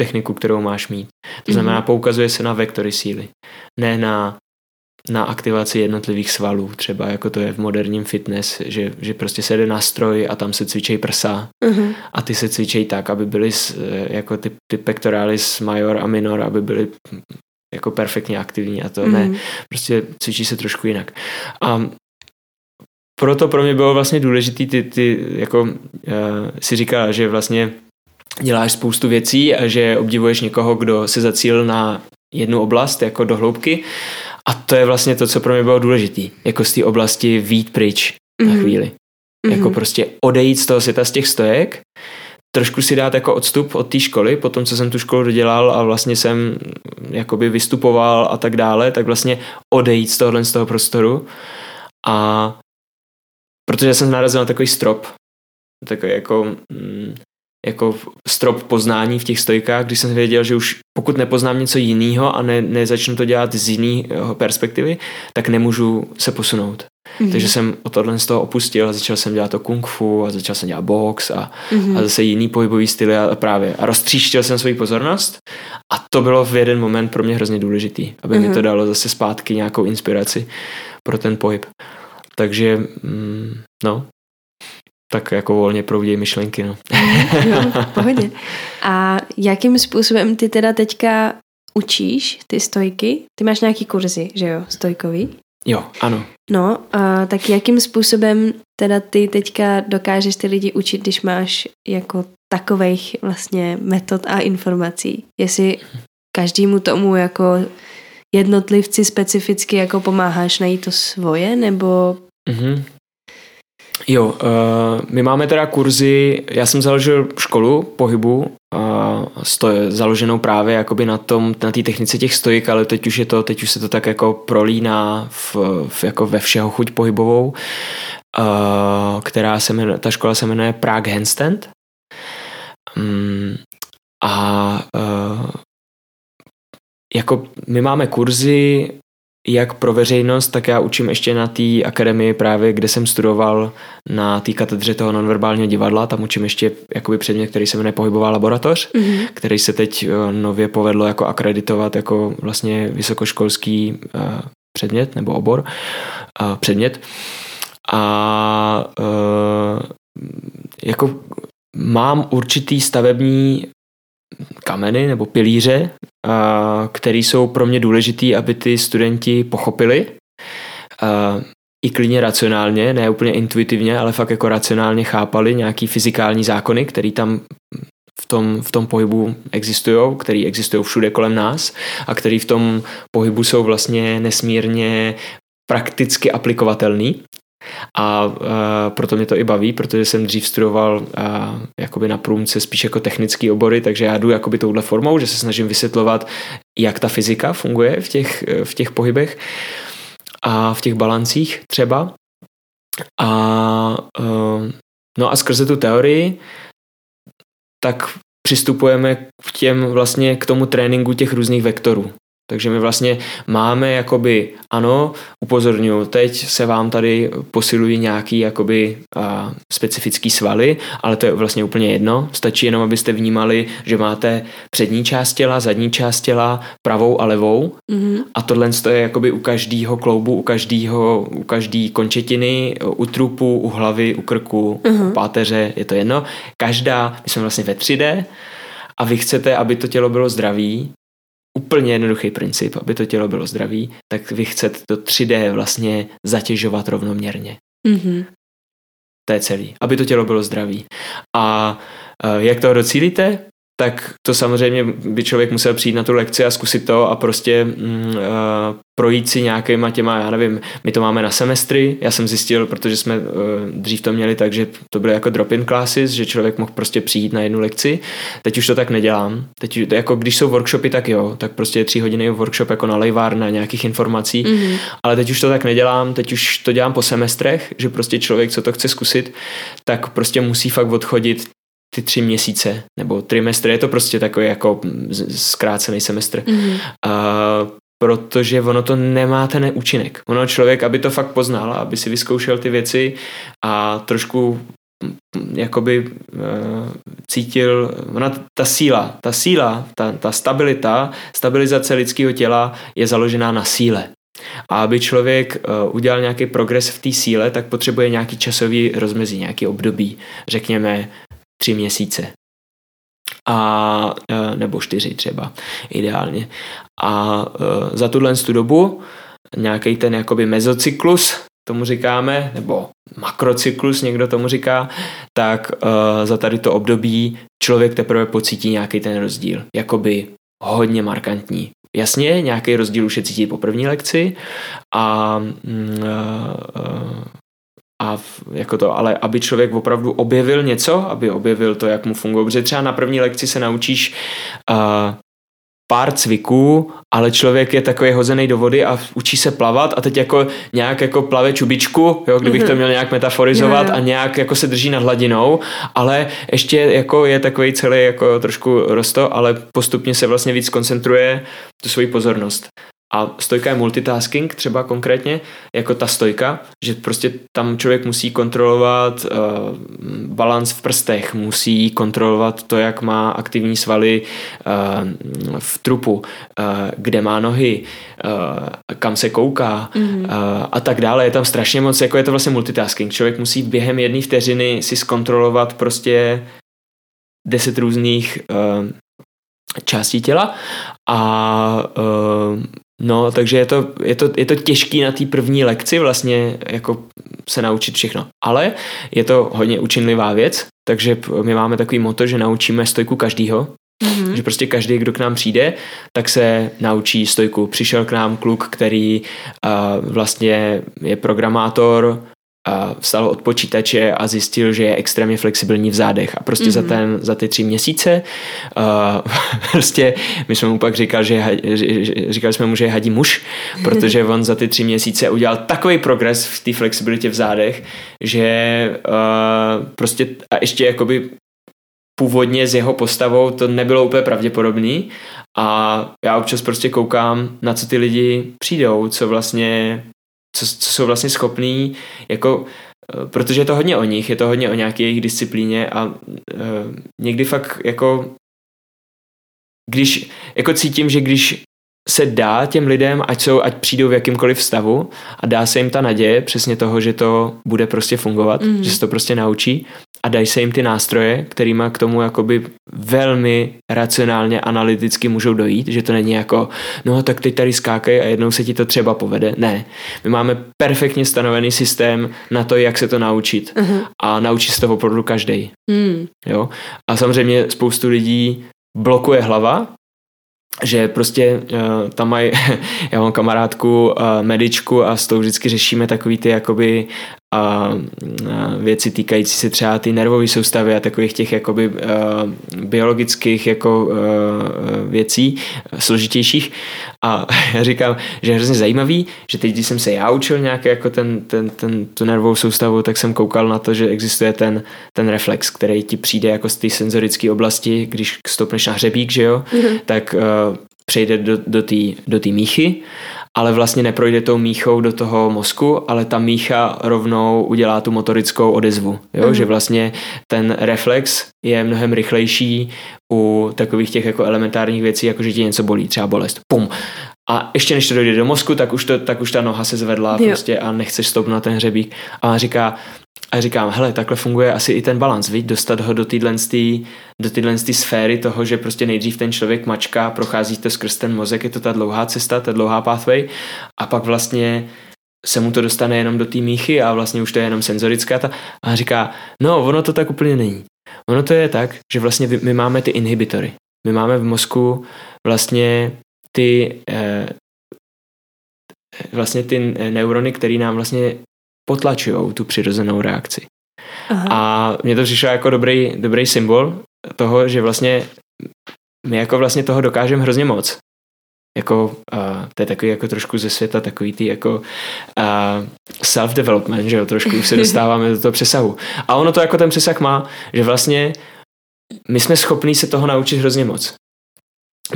techniku, kterou máš mít. To znamená, mm-hmm. poukazuje se na vektory síly, ne na na aktivaci jednotlivých svalů, třeba jako to je v moderním fitness, že, že prostě se jde na stroj a tam se cvičí prsa uh-huh. a ty se cvičí tak, aby byly jako ty, ty pectoralis major a minor, aby byly jako perfektně aktivní a to uh-huh. ne, prostě cvičí se trošku jinak. A proto pro mě bylo vlastně důležitý ty, ty jako uh, si říkala, že vlastně děláš spoustu věcí a že obdivuješ někoho, kdo se zacílil na jednu oblast jako do hloubky a to je vlastně to, co pro mě bylo důležité. Jako z té oblasti vít pryč mm-hmm. na mhm. chvíli. Mm-hmm. Jako prostě odejít z toho světa z těch stojek, trošku si dát jako odstup od té školy, po tom, co jsem tu školu dodělal a vlastně jsem jakoby vystupoval a tak dále, tak vlastně odejít z tohohle z toho prostoru a protože jsem narazil na takový strop, takový jako mm, jako strop poznání v těch stojkách, když jsem věděl, že už pokud nepoznám něco jiného a ne, nezačnu to dělat z jiné perspektivy, tak nemůžu se posunout. Mm-hmm. Takže jsem o tohle z toho opustil a začal jsem dělat to kung fu a začal jsem dělat box a, mm-hmm. a zase jiný pohybový styly a právě. A roztříštil jsem svoji pozornost a to bylo v jeden moment pro mě hrozně důležitý, aby mm-hmm. mi to mhm. dalo zase zpátky nějakou inspiraci pro ten pohyb. Takže, mm, no, tak jako volně proudí myšlenky. No. jo, v pohodě. A jakým způsobem ty teda teďka učíš ty stojky? Ty máš nějaký kurzy, že jo, stojkový? Jo, ano. No, a tak jakým způsobem teda ty teďka dokážeš ty lidi učit, když máš jako takových vlastně metod a informací? Jestli každému tomu jako jednotlivci specificky jako pomáháš najít to svoje, nebo mm-hmm. Jo, uh, my máme teda kurzy, já jsem založil školu pohybu, uh, stoj, založenou právě jakoby na tom, na té technice těch stojik, ale teď už je to, teď už se to tak jako prolíná v, v jako ve všeho chuť pohybovou, uh, která se jmenuje, ta škola se jmenuje Prague Handstand. Um, a uh, jako my máme kurzy jak pro veřejnost, tak já učím ještě na té akademii právě, kde jsem studoval na té katedře toho nonverbálního divadla, tam učím ještě jakoby předmět, který se jmenuje pohybová laboratoř, mm-hmm. který se teď uh, nově povedlo jako akreditovat jako vlastně vysokoškolský uh, předmět nebo obor, uh, předmět. A uh, jako mám určitý stavební kameny nebo pilíře, které jsou pro mě důležité, aby ty studenti pochopili. I klidně racionálně, ne úplně intuitivně, ale fakt jako racionálně chápali nějaký fyzikální zákony, které tam v tom, v tom pohybu existují, který existují všude kolem nás a který v tom pohybu jsou vlastně nesmírně prakticky aplikovatelný. A uh, proto mě to i baví, protože jsem dřív studoval uh, jakoby na průmce spíš jako technické obory, takže já jdu jakoby touhle formou, že se snažím vysvětlovat, jak ta fyzika funguje v těch, v těch pohybech a v těch balancích třeba. A uh, no a skrze tu teorii tak přistupujeme k těm vlastně k tomu tréninku těch různých vektorů. Takže my vlastně máme jakoby, ano, upozorňuji, teď se vám tady posilují nějaký jakoby a, specifický svaly, ale to je vlastně úplně jedno. Stačí jenom, abyste vnímali, že máte přední část těla, zadní část těla, pravou a levou mm-hmm. a tohle je jakoby u každého kloubu, u každého, u každý končetiny, u trupu, u hlavy, u krku, mm-hmm. u páteře, je to jedno. Každá, my jsme vlastně ve 3D a vy chcete, aby to tělo bylo zdravý, úplně jednoduchý princip, aby to tělo bylo zdravý, tak vy chcete to 3D vlastně zatěžovat rovnoměrně. Mm-hmm. To je celý. Aby to tělo bylo zdravý. A uh, jak toho docílíte? Tak to samozřejmě by člověk musel přijít na tu lekci a zkusit to a prostě mm, uh, projít si nějakýma těma, já nevím, my to máme na semestry, já jsem zjistil, protože jsme uh, dřív to měli tak, že to byly jako drop-in classes, že člověk mohl prostě přijít na jednu lekci, teď už to tak nedělám, teď jako když jsou workshopy, tak jo, tak prostě je tři hodiny workshop jako na lejvárna nějakých informací, mm-hmm. ale teď už to tak nedělám, teď už to dělám po semestrech, že prostě člověk, co to chce zkusit, tak prostě musí fakt odchodit ty tři měsíce nebo trimestr, je to prostě takový jako zkrácený semestr. Mm-hmm. Uh, protože ono to nemá ten účinek. Ono člověk, aby to fakt poznal, aby si vyzkoušel ty věci a trošku jakoby uh, cítil, ona ta síla, ta síla, ta, ta stabilita, stabilizace lidského těla je založená na síle. A aby člověk uh, udělal nějaký progres v té síle, tak potřebuje nějaký časový rozmezí, nějaký období, řekněme tři měsíce. A, e, nebo čtyři třeba, ideálně. A e, za tuhle dobu nějaký ten jakoby mezocyklus, tomu říkáme, nebo makrocyklus, někdo tomu říká, tak uh, za tady to období člověk teprve pocítí nějaký ten rozdíl, jakoby hodně markantní. Jasně, nějaký rozdíl už je cítit po první lekci a uh, a jako to, ale aby člověk opravdu objevil něco, aby objevil to, jak mu funguje. Protože třeba na první lekci se naučíš uh, pár cviků, ale člověk je takový hozený do vody a učí se plavat a teď jako nějak jako plave čubičku, jo, kdybych to mhm. měl nějak metaforizovat a nějak jako se drží nad hladinou, ale ještě jako je takový celý jako trošku rosto, ale postupně se vlastně víc koncentruje tu svoji pozornost. A stojka je multitasking třeba konkrétně, jako ta stojka, že prostě tam člověk musí kontrolovat uh, balans v prstech, musí kontrolovat to, jak má aktivní svaly uh, v trupu, uh, kde má nohy, uh, kam se kouká mm-hmm. uh, a tak dále. Je tam strašně moc, jako je to vlastně multitasking. Člověk musí během jedné vteřiny si zkontrolovat prostě deset různých uh, částí těla a uh, No, takže je to, je to, je to těžký na té první lekci vlastně jako se naučit všechno. Ale je to hodně učinlivá věc, takže my máme takový moto, že naučíme stojku každýho, Mm-hmm. Že prostě každý, kdo k nám přijde, tak se naučí stojku. Přišel k nám kluk, který uh, vlastně je programátor, vstal od počítače a zjistil, že je extrémně flexibilní v zádech a prostě mm-hmm. za, mhm. ten, za ty tři měsíce uh, prostě my jsme mu pak říkali, že, říkali jsme mu, že je hadí muž, protože on za ty tři měsíce udělal takový progres v té flexibilitě v zádech, že uh, prostě a ještě jakoby původně s jeho postavou to nebylo úplně pravděpodobný a já občas prostě koukám, na co ty lidi přijdou, co vlastně, co, co jsou vlastně schopní, jako eh, protože je to hodně o nich, je to hodně o nějaké jejich disciplíně a uh, někdy fakt jako když, jako cítím, že když se dá těm lidem, ať, jsou, ať přijdou v jakýmkoliv stavu a dá se jim ta naděje přesně toho, že to bude prostě fungovat, mm. že se to prostě naučí a dají se jim ty nástroje, kterýma k tomu jakoby velmi racionálně, analyticky můžou dojít, že to není jako, no tak teď tady skákej a jednou se ti to třeba povede. Ne. My máme perfektně stanovený systém na to, jak se to naučit uh-huh. a naučí se toho opravdu každý. Mm. Jo? A samozřejmě spoustu lidí blokuje hlava, že prostě uh, tam mají, já mám kamarádku uh, medičku a s tou vždycky řešíme takový ty jakoby a věci týkající se třeba ty nervové soustavy a takových těch jakoby uh, biologických jako uh, věcí složitějších. A já říkám, že je hrozně zajímavý, že teď, když jsem se já učil nějak jako ten, ten, ten, tu nervovou soustavu, tak jsem koukal na to, že existuje ten, ten reflex, který ti přijde jako z té senzorické oblasti, když stoupneš na hřebík, že jo, mm-hmm. tak uh, přejde do, do té do tý míchy ale vlastně neprojde tou míchou do toho mozku, ale ta mícha rovnou udělá tu motorickou odezvu. Jo? Mm. Že vlastně ten reflex je mnohem rychlejší u takových těch jako elementárních věcí, jako že ti něco bolí, třeba bolest. Pum. A ještě než to dojde do mozku, tak už, to, tak už ta noha se zvedla prostě a nechceš stoupnout na ten hřebík. A říká, a říkám, hele, takhle funguje asi i ten balans, viď? dostat ho do téhle do sféry toho, že prostě nejdřív ten člověk mačká, prochází to skrz ten mozek, je to ta dlouhá cesta, ta dlouhá pathway a pak vlastně se mu to dostane jenom do té míchy a vlastně už to je jenom senzorická ta a říká, no ono to tak úplně není. Ono to je tak, že vlastně my máme ty inhibitory. My máme v mozku vlastně ty eh, vlastně ty neurony, které nám vlastně potlačují tu přirozenou reakci. Aha. A mně to přišlo jako dobrý, dobrý symbol toho, že vlastně my jako vlastně toho dokážeme hrozně moc. Jako, uh, to je takový jako trošku ze světa takový ty jako uh, self-development, že jo, trošku se dostáváme do toho přesahu. A ono to jako ten přesah má, že vlastně my jsme schopní se toho naučit hrozně moc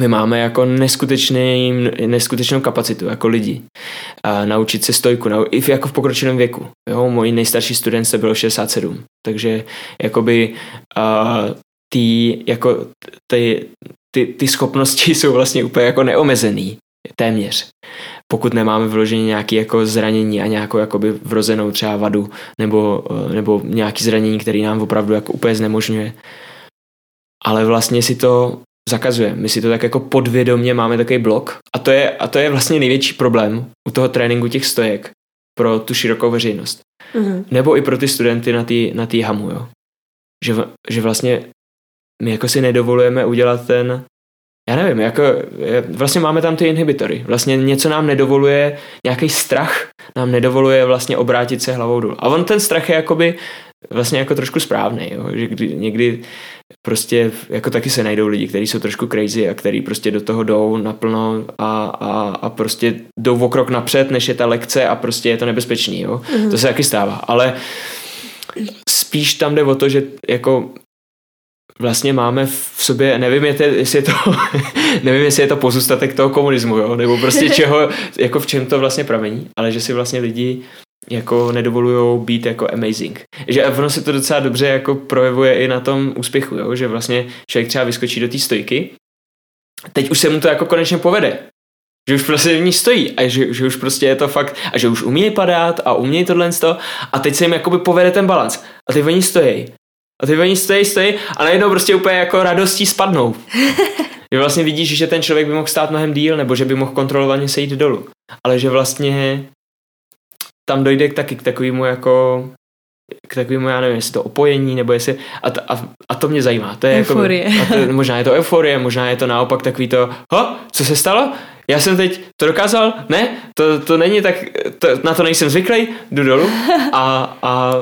my máme jako neskutečný, neskutečnou kapacitu jako lidi a naučit se stojku, nau, i v, jako v pokročilém věku. Jo, můj nejstarší student se byl 67, takže jakoby a, ty, jako, ty, ty, ty schopnosti jsou vlastně úplně jako neomezený, téměř. Pokud nemáme vloženě nějaké jako zranění a nějakou jakoby vrozenou třeba vadu nebo, nebo nějaký zranění, který nám opravdu jako úplně znemožňuje. Ale vlastně si to zakazuje. My si to tak jako podvědomě máme takový blok a to je, a to je vlastně největší problém u toho tréninku těch stojek pro tu širokou veřejnost. Mm-hmm. Nebo i pro ty studenty na té na tý hamu, jo. Že, že vlastně my jako si nedovolujeme udělat ten já nevím, jako vlastně máme tam ty inhibitory. Vlastně něco nám nedovoluje, nějaký strach nám nedovoluje vlastně obrátit se hlavou dolů. A on ten strach je jakoby vlastně jako trošku správný, jo? že kdy, někdy prostě jako taky se najdou lidi, kteří jsou trošku crazy a kteří prostě do toho jdou naplno a, a, a prostě jdou o krok napřed, než je ta lekce a prostě je to nebezpečný, jo. Mm-hmm. To se taky stává, ale spíš tam jde o to, že jako vlastně máme v sobě, nevím, jestli je to, nevím, jestli je to pozůstatek toho komunismu, jo, nebo prostě čeho, jako v čem to vlastně pramení, ale že si vlastně lidi jako nedovolují být jako amazing. Že ono se to docela dobře jako projevuje i na tom úspěchu, jo? že vlastně člověk třeba vyskočí do té stojky, teď už se mu to jako konečně povede. Že už prostě v ní stojí a že, že už prostě je to fakt, a že už umí padat a umí tohle a teď se jim jakoby povede ten balans. A teď oni stojí. A teď oni stojí, stojí a najednou prostě úplně jako radostí spadnou. že vlastně vidíš, že ten člověk by mohl stát mnohem díl, nebo že by mohl kontrolovaně sejít dolů. Ale že vlastně tam dojde k taky k takovému jako k takovému, já nevím, jestli to opojení, nebo jestli, a, to, a, a to mě zajímá. To je euforie. Jako, a to, možná je to euforie, možná je to naopak takový to, ho, co se stalo? Já jsem teď to dokázal? Ne, to, to není tak, to, na to nejsem zvyklý, jdu dolů a, a,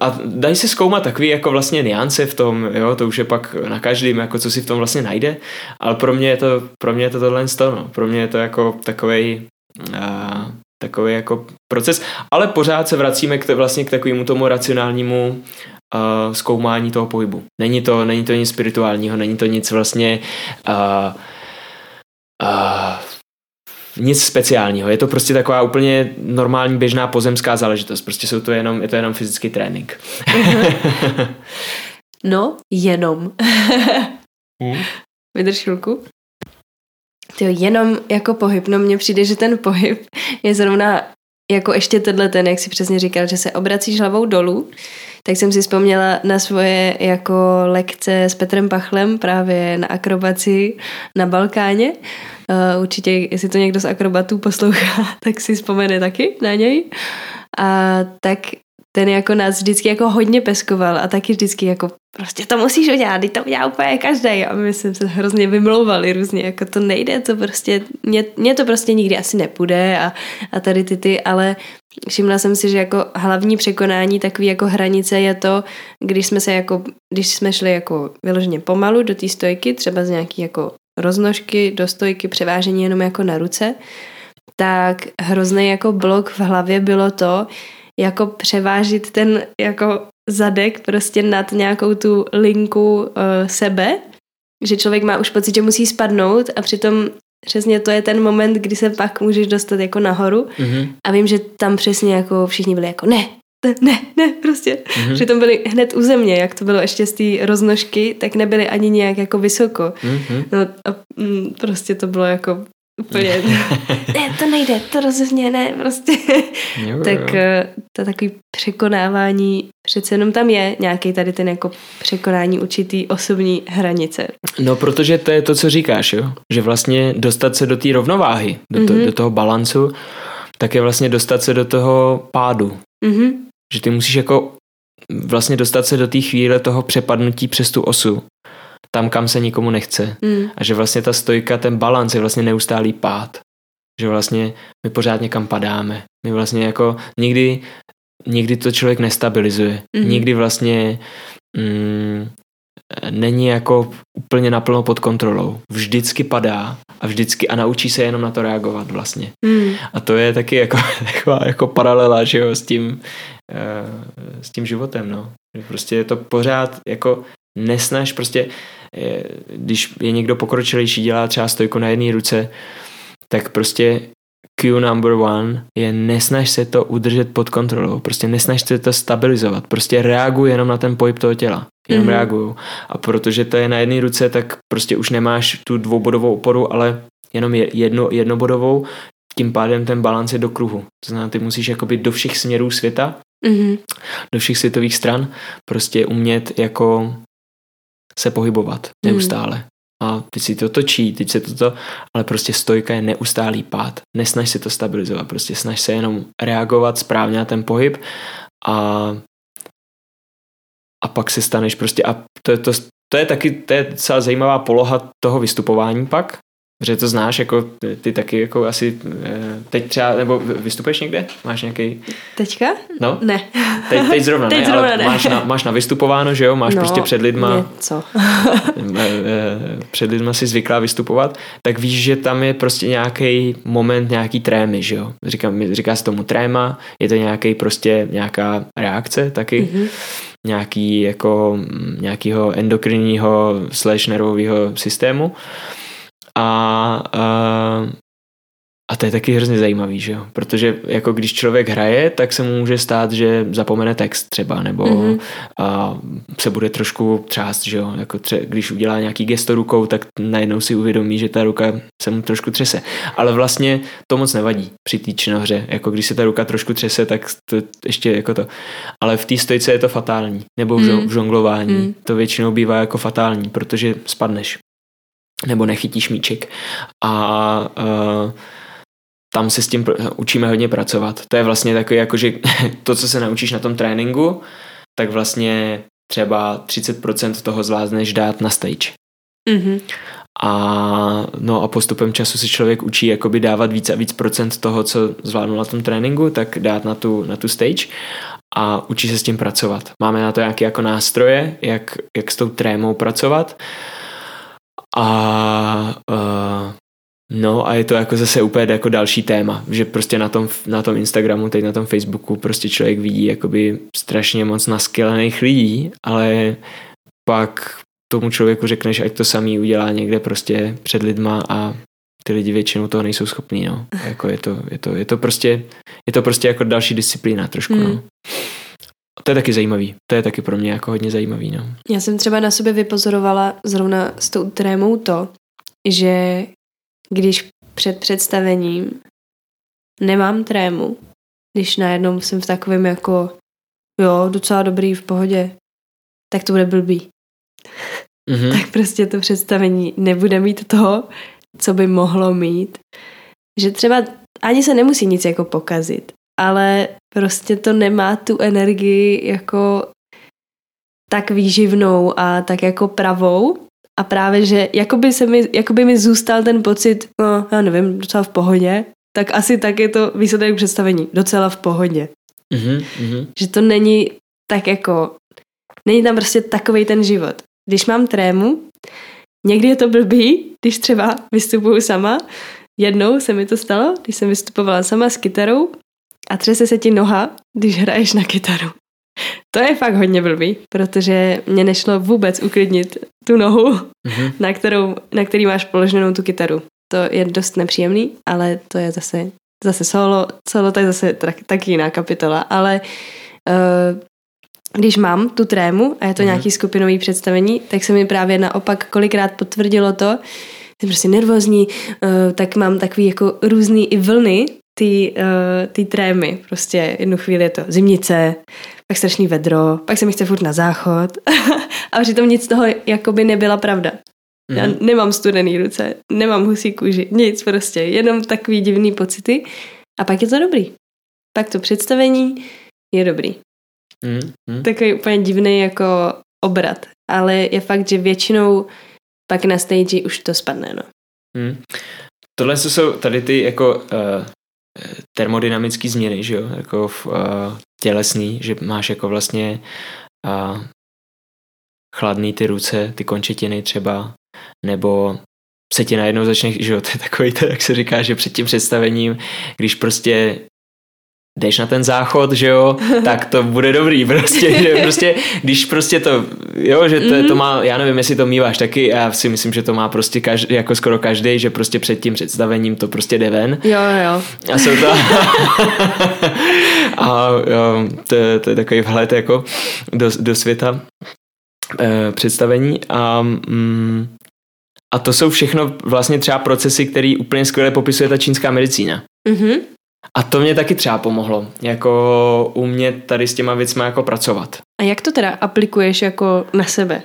a dají se zkoumat takový jako vlastně niance v tom, jo, to už je pak na každém, jako co si v tom vlastně najde, ale pro mě je to, pro mě je to tohle no. pro mě je to jako takovej, uh, takový jako proces, ale pořád se vracíme k, vlastně k takovému tomu racionálnímu uh, zkoumání toho pohybu. Není to, není to nic spirituálního, není to nic vlastně uh, uh, nic speciálního. Je to prostě taková úplně normální běžná pozemská záležitost. Prostě jsou to jenom, je to jenom fyzický trénink. no, jenom. hmm? Vydrž chvilku. Tyjo, jenom jako pohyb, no mně přijde, že ten pohyb je zrovna jako ještě tenhle ten, jak si přesně říkal, že se obracíš hlavou dolů, tak jsem si vzpomněla na svoje jako lekce s Petrem Pachlem právě na akrobaci na Balkáně. Uh, určitě, jestli to někdo z akrobatů poslouchá, tak si vzpomene taky na něj. A tak ten jako nás vždycky jako hodně peskoval a taky vždycky jako prostě to musíš udělat, teď to udělá úplně každý. A my jsme se hrozně vymlouvali různě, jako to nejde, to prostě, mě, mě to prostě nikdy asi nepůjde a, a tady ty ty, ale všimla jsem si, že jako hlavní překonání takové jako hranice je to, když jsme se jako, když jsme šli jako vyloženě pomalu do té stojky, třeba z nějaký jako roznožky do stojky, převážení jenom jako na ruce, tak hrozný jako blok v hlavě bylo to, jako převážit ten jako zadek prostě nad nějakou tu linku uh, sebe, že člověk má už pocit, že musí spadnout a přitom přesně to je ten moment, kdy se pak můžeš dostat jako nahoru mm-hmm. a vím, že tam přesně jako všichni byli jako ne, ne, ne, prostě. Mm-hmm. Přitom byli hned u země, jak to bylo ještě z té roznožky, tak nebyli ani nějak jako vysoko. Mm-hmm. No a mm, prostě to bylo jako Úplně. ne, to nejde, to rozhodně ne, prostě. Jo, tak. Eh, to takový překonávání, přece jenom tam je nějaký tady ten jako překonání určitý osobní hranice. No, protože to je to, co říkáš, jo? Že vlastně dostat se do té rovnováhy, do, to, mm-hmm. do toho balancu, tak je vlastně dostat se do toho pádu. Mm-hmm. Že ty musíš jako vlastně dostat se do té chvíle toho přepadnutí přes tu osu tam, kam se nikomu nechce. Mm. A že vlastně ta stojka, ten balans je vlastně neustálý pád. Že vlastně my pořád někam padáme. My vlastně jako nikdy, nikdy to člověk nestabilizuje. Mm. Nikdy vlastně mm, není jako úplně naplno pod kontrolou. Vždycky padá a vždycky a naučí se jenom na to reagovat vlastně. Mm. A to je taky jako, taková jako paralela, že jo, s tím, uh, s tím životem, no. Prostě je to pořád jako nesnaž prostě, když je někdo pokročilejší, dělá třeba stojku na jedné ruce, tak prostě Q number one je nesnaž se to udržet pod kontrolou, prostě nesnaž se to stabilizovat, prostě reaguj jenom na ten pohyb toho těla, jenom mm-hmm. reaguju. A protože to je na jedné ruce, tak prostě už nemáš tu dvoubodovou oporu, ale jenom jedno, jednobodovou, tím pádem ten balans je do kruhu. To znamená, ty musíš jakoby do všech směrů světa, mm-hmm. do všech světových stran prostě umět jako se pohybovat hmm. neustále. Mm. A teď si to točí, teď se toto, ale prostě stojka je neustálý pád. Nesnaž si to stabilizovat, prostě snaž se jenom reagovat správně na ten pohyb a a pak se staneš prostě a to je, to, to je taky to je docela zajímavá poloha toho vystupování pak, Protože to znáš, jako ty, ty taky jako asi eh, teď třeba, nebo vystupuješ někde? Máš nějaký... Teďka? No? Ne. Teď, teď zrovna teď ne, zrovna ale ne. Máš, na, máš navystupováno, že jo? Máš no, prostě před lidma... Něco. Eh, eh, před lidma si zvyklá vystupovat, tak víš, že tam je prostě nějaký moment, nějaký trémy, že jo? Říká, říká se tomu tréma, je to nějaký prostě nějaká reakce taky. Mm-hmm nějaký jako nějakého endokrinního slash nervového systému a, a, a to je taky hrozně zajímavý, že jo? Protože jako když člověk hraje, tak se mu může stát, že zapomene text třeba, nebo mm-hmm. a se bude trošku třást, že jo? Jako tře- když udělá nějaký gesto rukou, tak najednou si uvědomí, že ta ruka se mu trošku třese. Ale vlastně to moc nevadí při té činohře. Jako když se ta ruka trošku třese, tak to ještě jako to. Ale v té stojce je to fatální. Nebo v, mm. v žonglování. Mm. To většinou bývá jako fatální, protože spadneš nebo nechytíš míček. A uh, tam se s tím učíme hodně pracovat. To je vlastně takový, jako že to, co se naučíš na tom tréninku, tak vlastně třeba 30% toho zvládneš dát na stage. Mm-hmm. A, no a postupem času se člověk učí jakoby dávat víc a víc procent toho, co zvládnu na tom tréninku, tak dát na tu, na tu stage a učí se s tím pracovat. Máme na to nějaké jako nástroje, jak, jak s tou trémou pracovat a uh, No a je to jako zase úplně jako další téma, že prostě na tom, na tom Instagramu, teď na tom Facebooku prostě člověk vidí jakoby strašně moc naskylených lidí, ale pak tomu člověku řekneš, ať to samý udělá někde prostě před lidma a ty lidi většinou toho nejsou schopní, no. Jako je, to, je, to, je, to prostě, je to prostě jako další disciplína trošku, no. hmm. no. To je taky zajímavý. To je taky pro mě jako hodně zajímavý, no. Já jsem třeba na sobě vypozorovala zrovna s tou trémou to, že když před představením nemám trému, když najednou jsem v takovém jako jo, docela dobrý, v pohodě, tak to bude blbý. Mm-hmm. tak prostě to představení nebude mít toho, co by mohlo mít. Že třeba ani se nemusí nic jako pokazit, ale prostě to nemá tu energii jako tak výživnou a tak jako pravou, a právě, že jakoby, se mi, jakoby mi zůstal ten pocit, no já nevím, docela v pohodě, tak asi tak je to výsledek představení, docela v pohodě. Mm-hmm. Že to není tak jako, není tam prostě takový ten život. Když mám trému, někdy je to blbý, když třeba vystupuju sama, jednou se mi to stalo, když jsem vystupovala sama s kytarou a třese se ti noha, když hraješ na kytaru. To je fakt hodně blbý, protože mě nešlo vůbec uklidnit tu nohu, mm-hmm. na, kterou, na který máš položenou tu kytaru. To je dost nepříjemný, ale to je zase, zase solo. Solo to je zase tak, taky jiná kapitola, ale uh, když mám tu trému a je to mm-hmm. nějaký skupinový představení, tak se mi právě naopak kolikrát potvrdilo to, jsem prostě nervózní, uh, tak mám takový jako různý i vlny ty, uh, ty trémy. Prostě jednu chvíli je to zimnice, pak strašný vedro, pak se mi chce furt na záchod a přitom nic z toho jakoby nebyla pravda. Mm. Já mhm. nemám studený ruce, nemám husí kůži, nic prostě, jenom takový divný pocity a pak je to dobrý. Pak to představení je dobrý. Mm. Mm. Takový úplně divný jako obrat, ale je fakt, že většinou pak na stage už to spadne, no. Mm. Tohle jsou tady ty jako uh, termodynamické změny, že jo, jako v, uh, tělesný, že máš jako vlastně uh, chladný ty ruce, ty končetiny třeba, nebo se ti najednou začne, že jo, to je takový to, jak se říká, že před tím představením, když prostě jdeš na ten záchod, že jo, tak to bude dobrý prostě, že prostě, když prostě to, jo, že to, to mhm. má, já nevím, jestli to míváš taky, já si myslím, že to má prostě každý, jako skoro každý, že prostě před tím představením to prostě jde ven. Jo, jo. A jsou to, a jo, to, to je takový vhled jako do, do světa eh, představení a mm, a to jsou všechno vlastně třeba procesy, které úplně skvěle popisuje ta čínská medicína. Mm-hmm. A to mě taky třeba pomohlo, jako umět tady s těma věcmi jako pracovat. A jak to teda aplikuješ jako na sebe?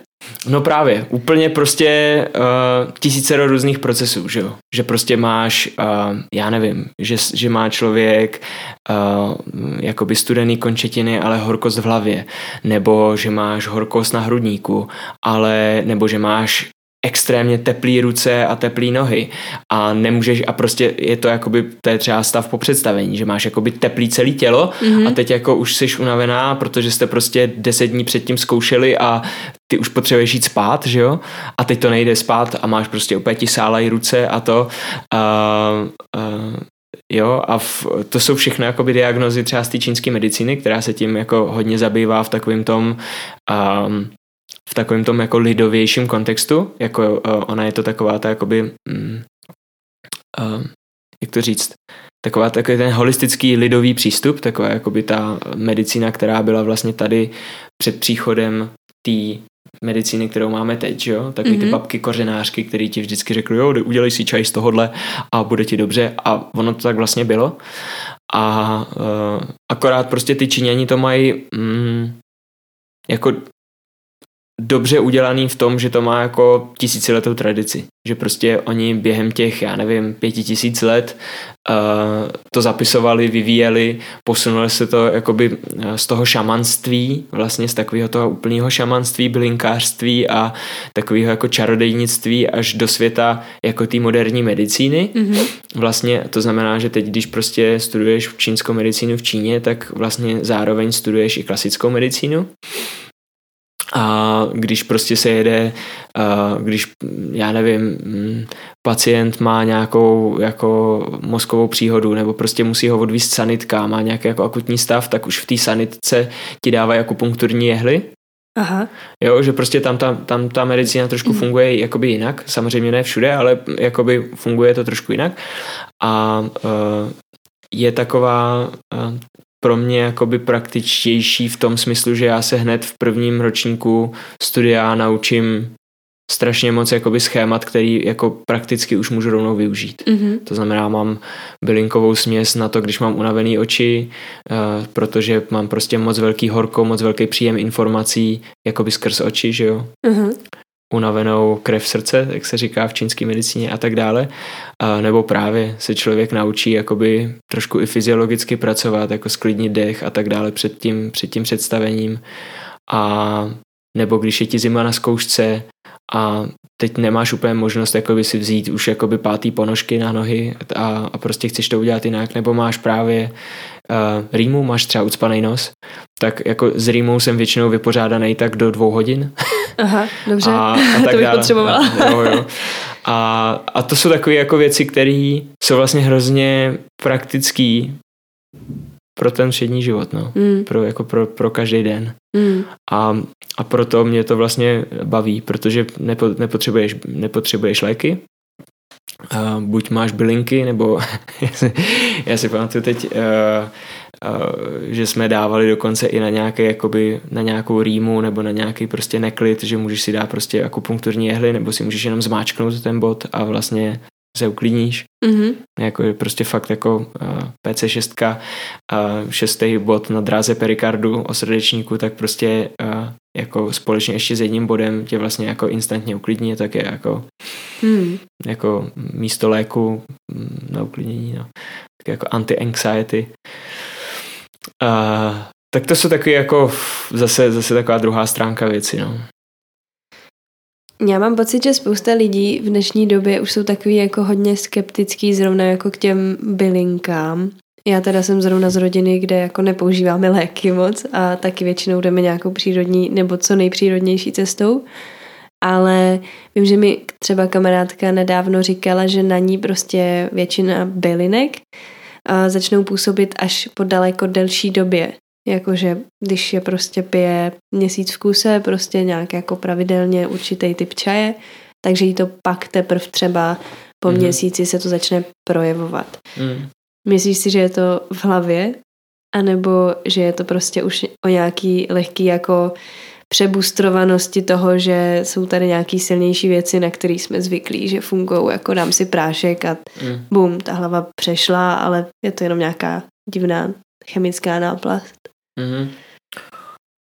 No právě, úplně prostě uh, tisícero různých procesů, že jo? Že prostě máš, uh, já nevím, že, že má člověk uh, jakoby studený končetiny, ale horkost v hlavě, nebo že máš horkost na hrudníku, ale, nebo že máš extrémně teplý ruce a teplý nohy a nemůžeš a prostě je to jakoby, to je třeba stav po představení, že máš jakoby teplý celý tělo mm-hmm. a teď jako už jsi unavená, protože jste prostě deset dní předtím zkoušeli a ty už potřebuješ jít spát, že jo? A teď to nejde spát a máš prostě úplně ti sálají ruce a to uh, uh, Jo, a v, to jsou všechno jakoby diagnozy třeba z té čínské medicíny, která se tím jako hodně zabývá v takovém tom um, v takovém tom jako lidovějším kontextu, jako uh, ona je to taková ta jakoby, um, uh, jak to říct, taková takový ten holistický lidový přístup, taková jakoby ta medicína, která byla vlastně tady před příchodem té medicíny, kterou máme teď, jo? Takový mm-hmm. ty mhm. babky kořenářky, který ti vždycky řekli, jo, udělej si čaj z tohohle a bude ti dobře a ono to tak vlastně bylo. A uh, akorát prostě ty Číňani to mají mm, jako dobře udělaný v tom, že to má jako tisíciletou tradici. Že prostě oni během těch, já nevím, pěti tisíc let uh, to zapisovali, vyvíjeli, posunuli se to jakoby eh, z toho šamanství, vlastně z takového toho úplného šamanství, bylinkářství a takového jako čarodejnictví až do světa jako té moderní medicíny. Mm-hmm. Vlastně to znamená, že teď, když prostě studuješ čínskou medicínu v Číně, tak vlastně zároveň studuješ i klasickou medicínu. A když prostě se jede, když, já nevím, mm, pacient má nějakou jako mozkovou příhodu nebo prostě musí ho odvíst sanitka, má nějaký jako akutní stav, tak už v té sanitce ti dávají akupunkturní jehly, Aha. Jo, že prostě tam ta, tam ta medicína trošku mm. funguje jakoby jinak, samozřejmě ne všude, ale jakoby funguje to trošku jinak a uh, je taková uh, pro mě jakoby praktičtější v tom smyslu, že já se hned v prvním ročníku studia naučím strašně moc jakoby schémat, který jako prakticky už můžu rovnou využít. Mm-hmm. To znamená, mám bylinkovou směs na to, když mám unavený oči, uh, protože mám prostě moc velký horko, moc velký příjem informací jakoby skrz oči, že jo. Mm-hmm unavenou krev srdce, jak se říká v čínské medicíně a tak dále. A nebo právě se člověk naučí jakoby trošku i fyziologicky pracovat, jako sklidnit dech a tak dále před tím, před tím představením. A nebo když je ti zima na zkoušce a teď nemáš úplně možnost jakoby si vzít už jakoby pátý ponožky na nohy a, a prostě chceš to udělat jinak, nebo máš právě uh, rýmu, máš třeba ucpaný nos, tak jako s rýmou jsem většinou vypořádaný tak do dvou hodin. Aha, dobře, a, a tak to bych dále. potřebovala. Jo, jo. A, a to jsou takové jako věci, které jsou vlastně hrozně praktický pro ten všední život, no. Mm. Pro, jako pro, pro každý den. Mm. A, a proto mě to vlastně baví, protože nepo, nepotřebuješ, nepotřebuješ léky, Uh, buď máš bylinky, nebo já si pamatuju teď, uh, uh, že jsme dávali dokonce i na nějaké, jakoby, na nějakou rýmu nebo na nějaký prostě neklid, že můžeš si dát prostě akupunkturní jehly, nebo si můžeš jenom zmáčknout ten bod a vlastně se uklidníš. Mm-hmm. Jako je prostě fakt jako uh, PC6, uh, šestý bod na dráze perikardu o srdečníku, tak prostě uh, jako společně ještě s jedním bodem tě vlastně jako instantně uklidní, tak je jako, mm. jako místo léku mm, na uklidnění, no. tak jako anti-anxiety. Uh, tak to jsou taky jako zase, zase taková druhá stránka věci, no. Já mám pocit, že spousta lidí v dnešní době už jsou takový jako hodně skeptický zrovna jako k těm bylinkám. Já teda jsem zrovna z rodiny, kde jako nepoužíváme léky moc a taky většinou jdeme nějakou přírodní nebo co nejpřírodnější cestou. Ale vím, že mi třeba kamarádka nedávno říkala, že na ní prostě většina bylinek začnou působit až po daleko delší době. Jakože když je prostě pije měsíc v kuse, prostě nějak jako pravidelně určitý typ čaje, takže jí to pak teprve třeba po mm. měsíci se to začne projevovat. Mm. Myslíš si, že je to v hlavě? A nebo že je to prostě už o nějaký lehký jako přebustrovanosti toho, že jsou tady nějaký silnější věci, na které jsme zvyklí, že fungují, jako dám si prášek a mm. bum, ta hlava přešla, ale je to jenom nějaká divná chemická náplast. Mm-hmm.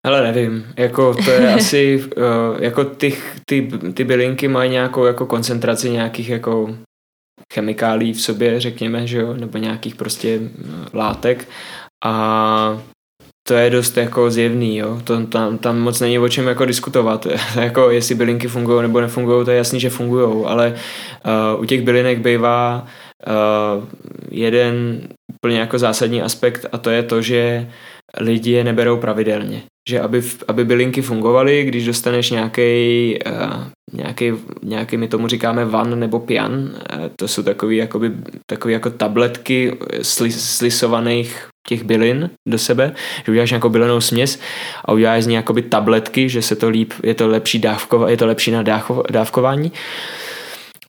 Ale nevím, jako to je asi, uh, jako ty, ty, ty bylinky mají nějakou jako koncentraci nějakých jako chemikálí v sobě, řekněme, že jo, nebo nějakých prostě látek a to je dost jako zjevný, jo. To, tam, tam moc není o čem jako diskutovat. jako jestli bylinky fungují nebo nefungují, to je jasný, že fungují, ale uh, u těch bylinek bývá uh, jeden úplně jako zásadní aspekt a to je to, že lidi je neberou pravidelně. Že aby, aby bylinky fungovaly, když dostaneš nějaký, uh, nějaký, nějaký, my tomu říkáme van nebo pian, uh, to jsou takový, jakoby, takový jako tabletky slis, slisovaných těch bylin do sebe, že uděláš nějakou bylenou směs a uděláš z ní jakoby tabletky, že se to líp, je to lepší, dávkova, je to lepší na dávkování,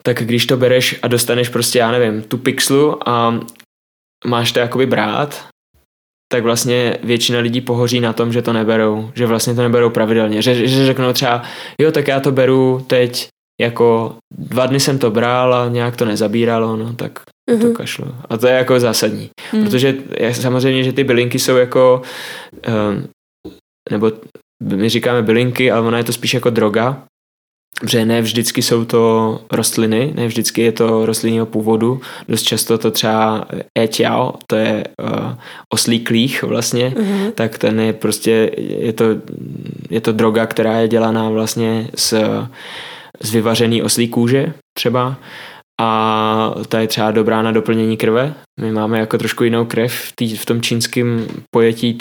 tak když to bereš a dostaneš prostě, já nevím, tu pixlu a máš to jakoby brát, tak vlastně většina lidí pohoří na tom, že to neberou, že vlastně to neberou pravidelně, že, že řeknou třeba, jo, tak já to beru teď jako dva dny jsem to bral a nějak to nezabíralo, no tak uh-huh. to mhm. kašlu. A to je jako zásadní, uh-huh. protože samozřejmě, že ty bylinky jsou jako, um, nebo my říkáme bylinky, ale ona je to spíš jako droga, Protože ne vždycky jsou to rostliny, ne vždycky je to rostlinného původu. Dost často to třeba etiao, to je uh, oslý klích vlastně, uh-huh. tak ten je prostě, je to, je to droga, která je dělaná vlastně z, z vyvařený oslí kůže třeba a ta je třeba dobrá na doplnění krve. My máme jako trošku jinou krev v, tý, v tom čínském pojetí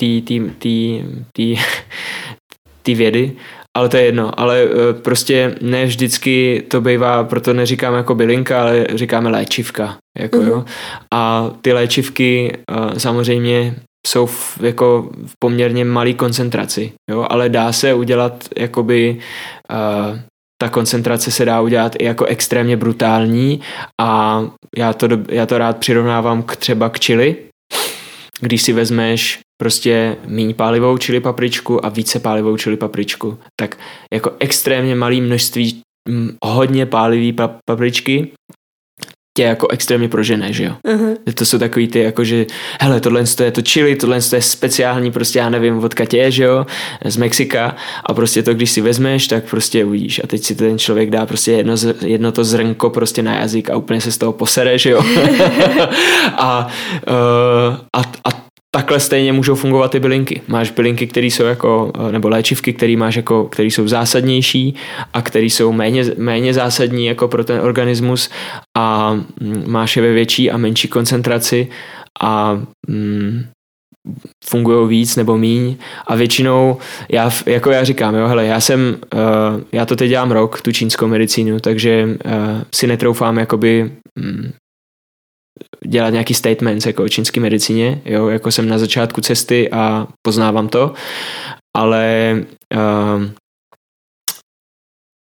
té vědy ale to je jedno, ale uh, prostě ne vždycky to bývá, proto neříkáme jako bylinka, ale říkáme léčivka, jako mm-hmm. jo. A ty léčivky uh, samozřejmě jsou v, jako v poměrně malý koncentraci, jo, ale dá se udělat jakoby uh, ta koncentrace se dá udělat i jako extrémně brutální a já to, já to rád přirovnávám k třeba k čili, když si vezmeš prostě míň pálivou čili papričku a více pálivou čili papričku, tak jako extrémně malý množství hodně pálivý papričky tě jako extrémně prožené, že jo. Uh-huh. To jsou takový ty jako, že hele, tohle je to chili, tohle je speciální, prostě já nevím, od Katě, že jo, z Mexika a prostě to, když si vezmeš, tak prostě uvidíš a teď si ten člověk dá prostě jedno, jedno to zrnko prostě na jazyk a úplně se z toho posere, že jo. a, uh, a, a takhle stejně můžou fungovat ty bylinky. Máš bylinky, které jsou jako, nebo léčivky, které máš jako, které jsou zásadnější a které jsou méně, méně zásadní jako pro ten organismus a mm, máš je ve větší a menší koncentraci a mm, fungují víc nebo míň a většinou, já, jako já říkám, jo, hele, já jsem, uh, já to teď dělám rok, tu čínskou medicínu, takže uh, si netroufám jakoby um, dělat nějaký statements jako o čínské medicíně, jo, jako jsem na začátku cesty a poznávám to, ale uh,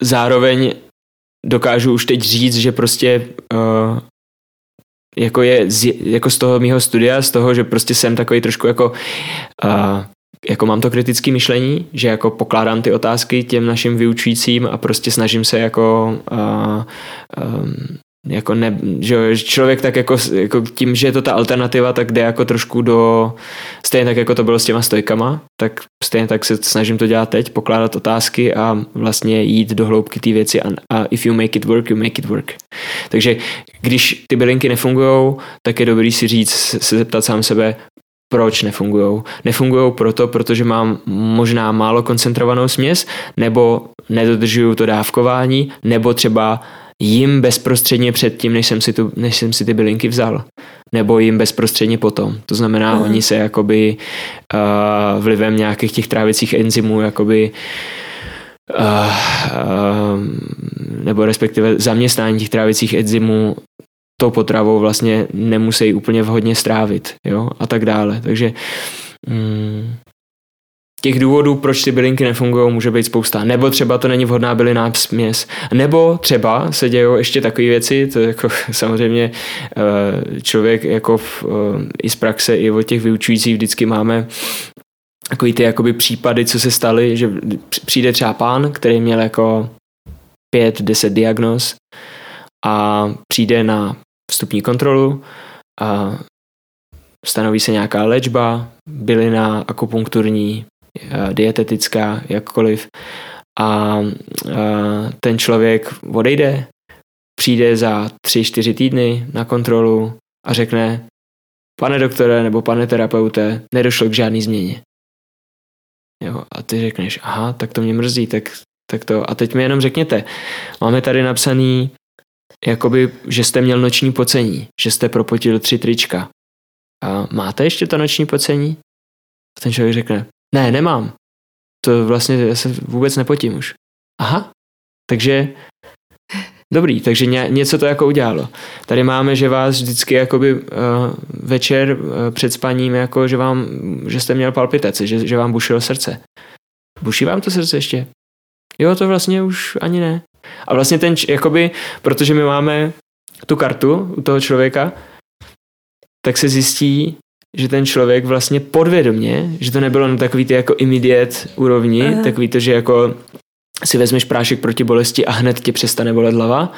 zároveň dokážu už teď říct, že prostě uh, jako je z, jako z toho mýho studia, z toho, že prostě jsem takový trošku jako uh, jako mám to kritické myšlení, že jako pokládám ty otázky těm našim vyučujícím a prostě snažím se jako uh, um, jako ne, že člověk tak jako, jako tím, že je to ta alternativa, tak jde jako trošku do, stejně tak jako to bylo s těma stojkama, tak stejně tak se snažím to dělat teď, pokládat otázky a vlastně jít do hloubky té věci a, a if you make it work, you make it work. Takže když ty bylinky nefungují, tak je dobrý si říct, se zeptat sám sebe, proč nefungují. Nefungují proto, protože mám možná málo koncentrovanou směs, nebo nedodržuju to dávkování, nebo třeba jim bezprostředně předtím, než jsem si, tu, než jsem si ty bylinky vzal. Nebo jim bezprostředně potom. To znamená, uh-huh. oni se jakoby uh, vlivem nějakých těch trávicích enzymů jakoby uh, uh, nebo respektive zaměstnání těch trávicích enzymů tou potravou vlastně nemusí úplně vhodně strávit, jo, a tak dále. Takže mm, Těch důvodů, proč ty bylinky nefungují, může být spousta. Nebo třeba to není vhodná bylinná směs. Nebo třeba se dějou ještě takové věci, to jako samozřejmě eh, člověk jako v, eh, i z praxe, i od těch vyučujících vždycky máme takový ty jakoby případy, co se staly, že přijde třeba pán, který měl jako pět, deset diagnóz a přijde na vstupní kontrolu a stanoví se nějaká léčba, bylina, akupunkturní, dietetická, jakkoliv. A eh, ten člověk odejde, přijde za tři, čtyři týdny na kontrolu a řekne, pane doktore nebo pane terapeute, nedošlo k žádný změně. Jo, a ty řekneš, aha, tak to mě mrzí, tak, tak to. A teď mi jenom řekněte, máme tady napsaný, jakoby, že jste měl noční pocení, že jste propotil tři trička. A máte ještě to noční pocení? A ten člověk řekne, ne, nemám. To vlastně já se vůbec nepotím už. Aha, takže Dobrý, takže ně, něco to jako udělalo. Tady máme, že vás vždycky jakoby uh, večer uh, před spaním, jako že vám, že jste měl palpitaci, že, že vám bušilo srdce. Buší vám to srdce ještě? Jo, to vlastně už ani ne. A vlastně ten, jakoby, protože my máme tu kartu u toho člověka, tak se zjistí, že ten člověk vlastně podvědomě, že to nebylo na takový ty jako immediate úrovni, Aha. takový to, že jako si vezmeš prášek proti bolesti a hned ti přestane bolet hlava,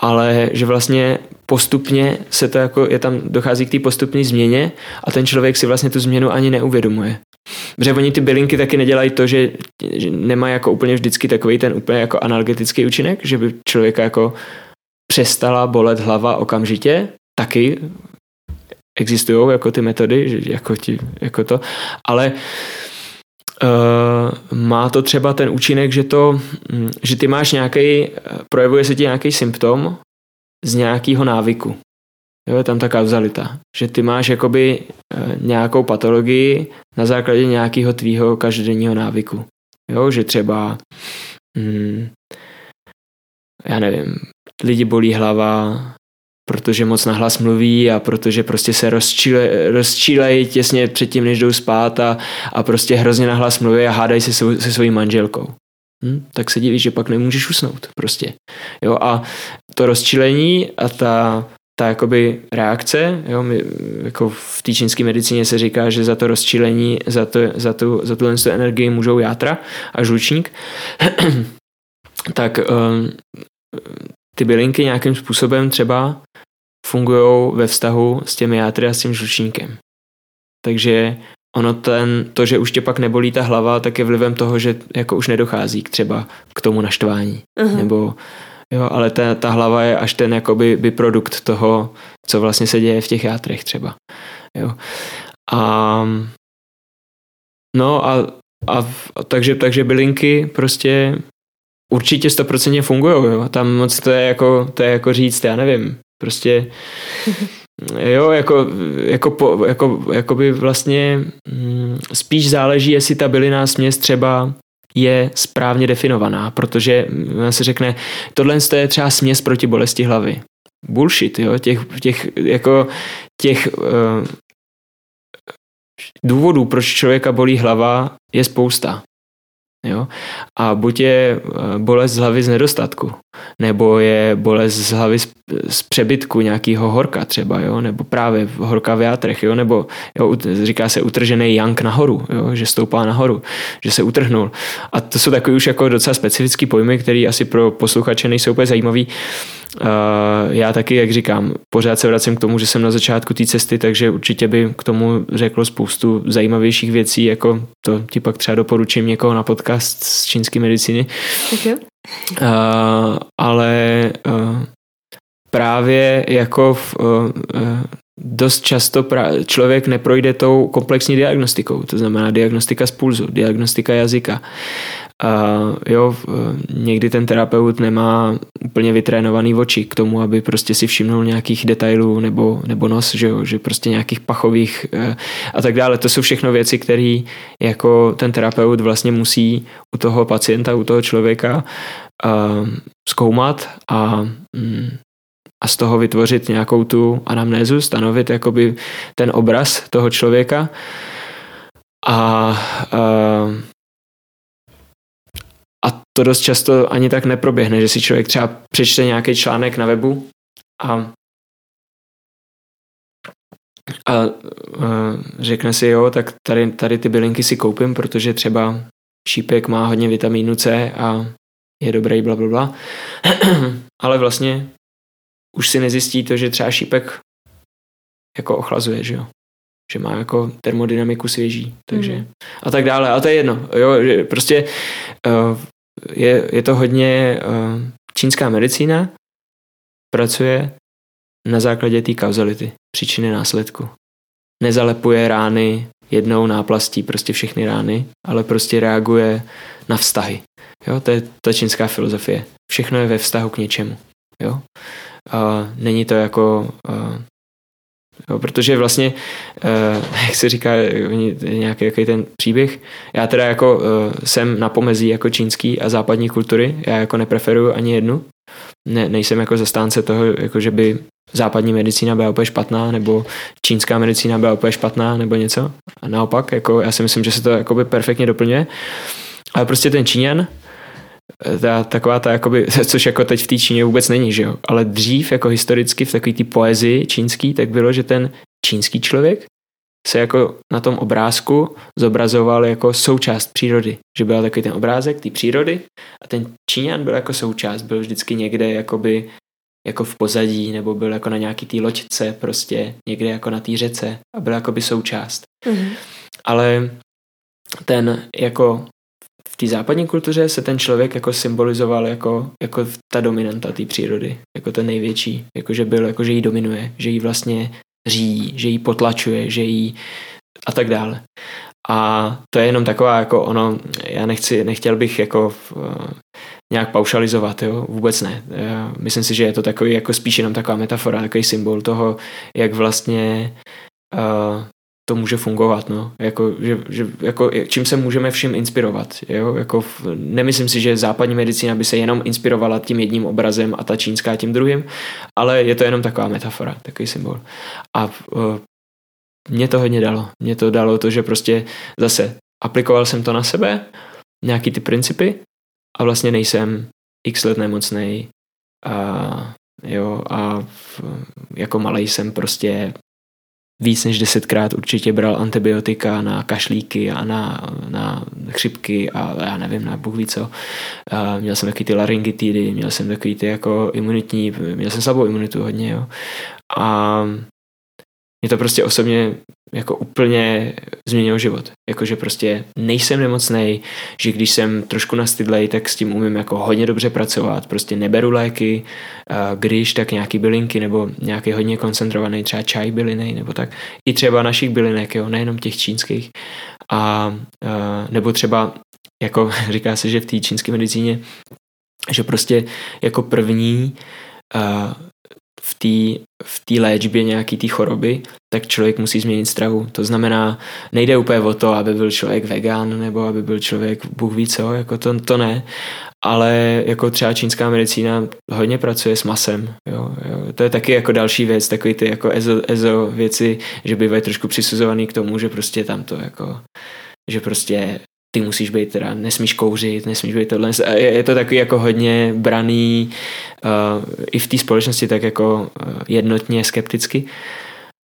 ale že vlastně postupně se to jako, je tam, dochází k té postupné změně a ten člověk si vlastně tu změnu ani neuvědomuje. Protože oni ty bylinky taky nedělají to, že, že nemá jako úplně vždycky takový ten úplně jako analgetický účinek, že by člověka jako přestala bolet hlava okamžitě, taky existují jako ty metody, že jako, ti, jako to, ale uh, má to třeba ten účinek, že to, hm, že ty máš nějaký, projevuje se ti nějaký symptom z nějakého návyku. Jo, je tam ta kauzalita, že ty máš jakoby uh, nějakou patologii na základě nějakého tvýho každodenního návyku. Jo, že třeba mm, já nevím, lidi bolí hlava, protože moc nahlas mluví a protože prostě se rozčíle, rozčílejí těsně předtím, než jdou spát a, a prostě hrozně nahlas mluví a hádají se svou, se svojí manželkou. Hm? Tak se divíš, že pak nemůžeš usnout prostě. Jo, a to rozčílení a ta, ta jakoby reakce, jo, my, jako v té čínské medicíně se říká, že za to rozčílení, za, to, za, tu, za tuhle energii můžou játra a žlučník, tak um, ty bylinky nějakým způsobem třeba fungují ve vztahu s těmi játry a s tím žlučníkem. Takže ono ten, to, že už tě pak nebolí ta hlava, tak je vlivem toho, že jako už nedochází k třeba k tomu naštvání. Uh-huh. Nebo jo, ale ta, ta hlava je až ten jakoby by produkt toho, co vlastně se děje v těch játrech třeba. Jo. A no a, a, a takže, takže bylinky prostě určitě stoprocentně fungují, jo. Tam moc to je jako, to je jako říct, já nevím, prostě jo, jako, jako, po, jako, jako by vlastně mm, spíš záleží, jestli ta bylinná směs třeba je správně definovaná, protože mm, se řekne, tohle je třeba směs proti bolesti hlavy. Bullshit, jo, těch, těch, jako, těch uh, důvodů, proč člověka bolí hlava, je spousta. Jo? A buď je eh, bolest z hlavy z nedostatku, nebo je bolest z hlavy z, z přebytku nějakého horka třeba, jo? nebo právě horka v játrech, jo? nebo jo, říká se utržený jank nahoru, jo? že stoupá nahoru, že se utrhnul. A to jsou takový už jako docela specifický pojmy, které asi pro posluchače nejsou úplně zajímavý. Uh, já taky, jak říkám, pořád se vracím k tomu, že jsem na začátku té cesty, takže určitě by k tomu řeklo spoustu zajímavějších věcí, jako to ti pak třeba doporučím někoho na podcast z čínské medicíny. Okay. Uh, ale uh, právě jako v, uh, dost často pra- člověk neprojde tou komplexní diagnostikou, to znamená diagnostika z pulzu, diagnostika jazyka, a jo, někdy ten terapeut nemá úplně vytrénovaný oči k tomu, aby prostě si všimnul nějakých detailů nebo, nebo nos, že, jo, že prostě nějakých pachových eh, a tak dále. To jsou všechno věci, které jako ten terapeut vlastně musí u toho pacienta, u toho člověka uh, zkoumat a mm, a z toho vytvořit nějakou tu anamnézu, stanovit jakoby ten obraz toho člověka a uh, a to dost často ani tak neproběhne, že si člověk třeba přečte nějaký článek na webu a, a, a řekne si, jo, tak tady, tady ty bylinky si koupím, protože třeba šípek má hodně vitamínu C a je dobrý, bla, bla, bla. Ale vlastně už si nezjistí to, že třeba šípek jako ochlazuje, že jo že má jako termodynamiku svěží, takže mm. a tak dále, a to je jedno, jo, že prostě uh, je, je to hodně uh, čínská medicína, pracuje na základě té kauzality, příčiny následku. Nezalepuje rány jednou náplastí, prostě všechny rány, ale prostě reaguje na vztahy. Jo, to je ta čínská filozofie. Všechno je ve vztahu k něčemu. Jo? Uh, není to jako uh, Jo, protože vlastně, uh, jak se říká, nějaký jaký ten příběh, já teda jako uh, jsem na pomezí jako čínský a západní kultury, já jako nepreferuju ani jednu, ne, nejsem jako zastánce toho, jako že by západní medicína byla úplně špatná, nebo čínská medicína byla úplně špatná, nebo něco. A naopak, jako já si myslím, že se to jakoby perfektně doplňuje. Ale prostě ten Číňan, ta, taková ta, jakoby, což jako teď v té Číně vůbec není, že jo? Ale dřív, jako historicky v takové té poezii čínský, tak bylo, že ten čínský člověk se jako na tom obrázku zobrazoval jako součást přírody. Že byl takový ten obrázek té přírody a ten Číňan byl jako součást, byl vždycky někde jakoby jako v pozadí, nebo byl jako na nějaký té loďce prostě, někde jako na té řece a byl jakoby součást. Mm-hmm. Ale ten jako té západní kultuře se ten člověk jako symbolizoval jako, jako ta dominanta té přírody, jako ten největší, jako že byl, jako že jí dominuje, že jí vlastně řídí, že jí potlačuje, že jí a tak dále. A to je jenom taková jako ono, já nechci, nechtěl bych jako uh, nějak paušalizovat, jo, vůbec ne. Já myslím si, že je to takový jako spíš jenom taková metafora, takový symbol toho, jak vlastně uh, to může fungovat, no. Jako, že, že, jako, čím se můžeme všem inspirovat, jo? Jako, nemyslím si, že západní medicína by se jenom inspirovala tím jedním obrazem a ta čínská tím druhým, ale je to jenom taková metafora, takový symbol. A uh, mě to hodně dalo. Mě to dalo to, že prostě zase aplikoval jsem to na sebe, nějaký ty principy a vlastně nejsem x let nemocnej a jo a v, jako malý jsem prostě víc než desetkrát určitě bral antibiotika na kašlíky a na, na chřipky a já nevím, na bůh ví co. Měl jsem takový ty laryngitidy, měl jsem takový ty jako imunitní, měl jsem slabou imunitu hodně, jo. A mě to prostě osobně jako úplně změnilo život. Jakože prostě nejsem nemocný, že když jsem trošku nastydlej, tak s tím umím jako hodně dobře pracovat. Prostě neberu léky, když tak nějaký bylinky nebo nějaký hodně koncentrovaný třeba čaj byliny nebo tak. I třeba našich bylinek, jo, nejenom těch čínských. A, nebo třeba jako říká se, že v té čínské medicíně, že prostě jako první v té v té léčbě nějaký té choroby, tak člověk musí změnit stravu. To znamená, nejde úplně o to, aby byl člověk vegan nebo aby byl člověk bůh ví co, jako to, to ne, ale jako třeba čínská medicína hodně pracuje s masem. Jo, jo. To je taky jako další věc, takový ty jako ezo, ezo věci, že bývají trošku přisuzovaný k tomu, že prostě tam to jako že prostě ty musíš být teda, nesmíš kouřit, nesmíš být tohle. Je, je to takový jako hodně braný uh, i v té společnosti tak jako uh, jednotně skepticky.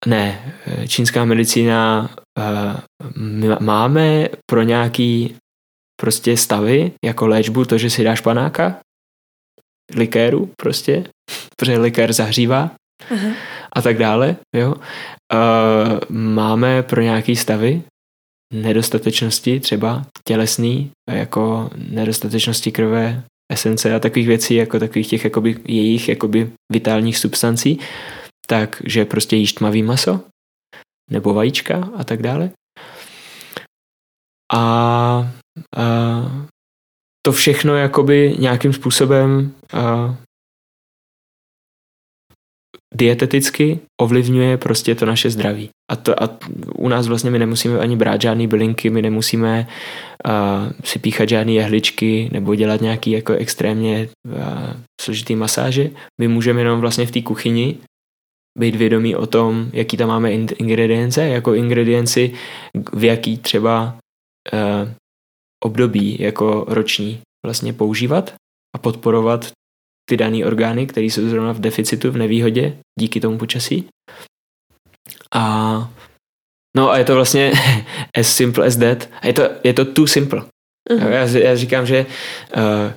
Ne, čínská medicína uh, máme pro nějaký prostě stavy, jako léčbu, to, že si dáš panáka, likéru prostě, protože likér zahřívá uh-huh. a tak dále, jo. Uh, máme pro nějaký stavy, nedostatečnosti třeba tělesný, jako nedostatečnosti krve, esence a takových věcí, jako takových těch jakoby, jejich jakoby vitálních substancí, takže prostě jíš tmavý maso nebo vajíčka a tak dále. A, a to všechno jakoby nějakým způsobem a, dieteticky ovlivňuje prostě to naše zdraví. A, to, a u nás vlastně my nemusíme ani brát žádné bylinky, my nemusíme uh, si píchat žádné jehličky nebo dělat nějaký jako extrémně uh, složitý masáže. My můžeme jenom vlastně v té kuchyni být vědomí o tom, jaký tam máme ingredience, jako ingredienci v jaký třeba uh, období jako roční vlastně používat a podporovat ty dané orgány, které jsou zrovna v deficitu, v nevýhodě díky tomu počasí. A no a je to vlastně as simple as that. A je to, je to too simple. Uh-huh. Já, já říkám, že uh,